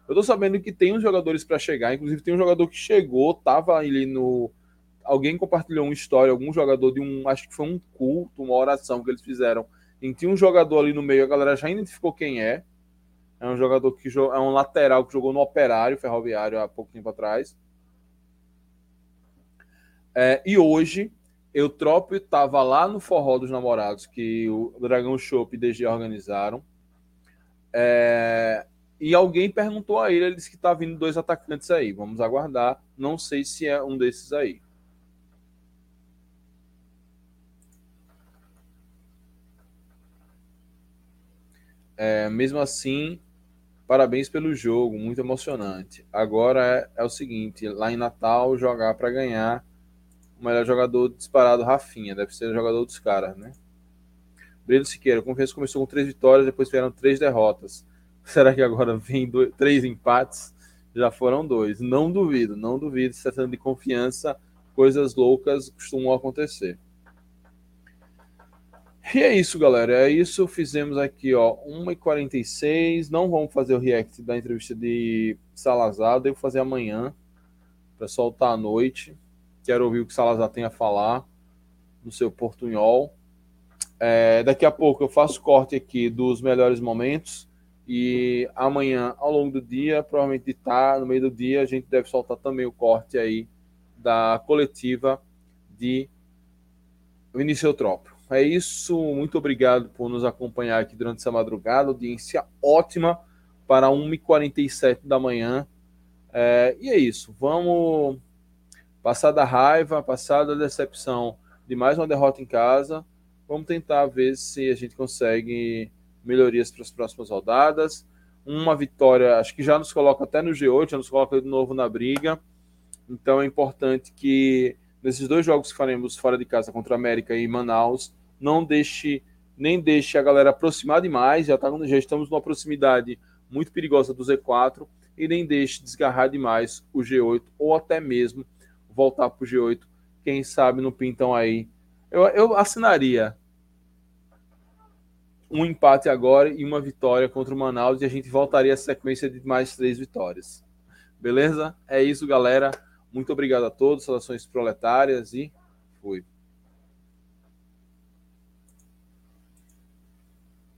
Eu tô sabendo que tem uns jogadores para chegar, inclusive tem um jogador que chegou, tava ali no alguém compartilhou uma história, algum jogador de um, acho que foi um culto, uma oração que eles fizeram. E tinha um jogador ali no meio, a galera já identificou quem é. É um jogador que é um lateral que jogou no Operário Ferroviário há pouco tempo atrás. É, e hoje, Eutrópio estava lá no Forró dos Namorados, que o Dragão Shop e DG organizaram. É, E alguém perguntou a ele, ele disse que está vindo dois atacantes aí. Vamos aguardar. Não sei se é um desses aí. É, mesmo assim, parabéns pelo jogo, muito emocionante. Agora é, é o seguinte: lá em Natal, jogar para ganhar. O melhor jogador disparado, Rafinha, deve ser o jogador dos caras, né? Breno Siqueira, a confiança começou com três vitórias, depois vieram três derrotas. *laughs* Será que agora vem dois, três empates? Já foram dois. Não duvido, não duvido. Se tratando de confiança, coisas loucas costumam acontecer. E é isso, galera. É isso. Fizemos aqui, ó, 1h46. Não vamos fazer o react da entrevista de Salazar. Devo fazer amanhã, para soltar à noite. Quero ouvir o que Salazar tem a falar no seu portunhol. É, daqui a pouco eu faço corte aqui dos melhores momentos. E amanhã, ao longo do dia, provavelmente de tarde, no meio do dia, a gente deve soltar também o corte aí da coletiva de Vinícius Eutrópio. É isso, muito obrigado por nos acompanhar aqui durante essa madrugada, audiência ótima para 1h47 da manhã. É, e é isso, vamos passar da raiva, passar da decepção de mais uma derrota em casa. Vamos tentar ver se a gente consegue melhorias para as próximas rodadas. Uma vitória, acho que já nos coloca até no G8, já nos coloca de novo na briga. Então é importante que nesses dois jogos que faremos fora de casa contra a América e Manaus, não deixe nem deixe a galera aproximar demais, já, tá, já estamos numa proximidade muito perigosa do Z4, e nem deixe desgarrar demais o G8, ou até mesmo voltar para o G8, quem sabe no pintão aí. Eu, eu assinaria um empate agora e uma vitória contra o Manaus e a gente voltaria à sequência de mais três vitórias. Beleza? É isso, galera. Muito obrigado a todos, saudações proletárias e fui.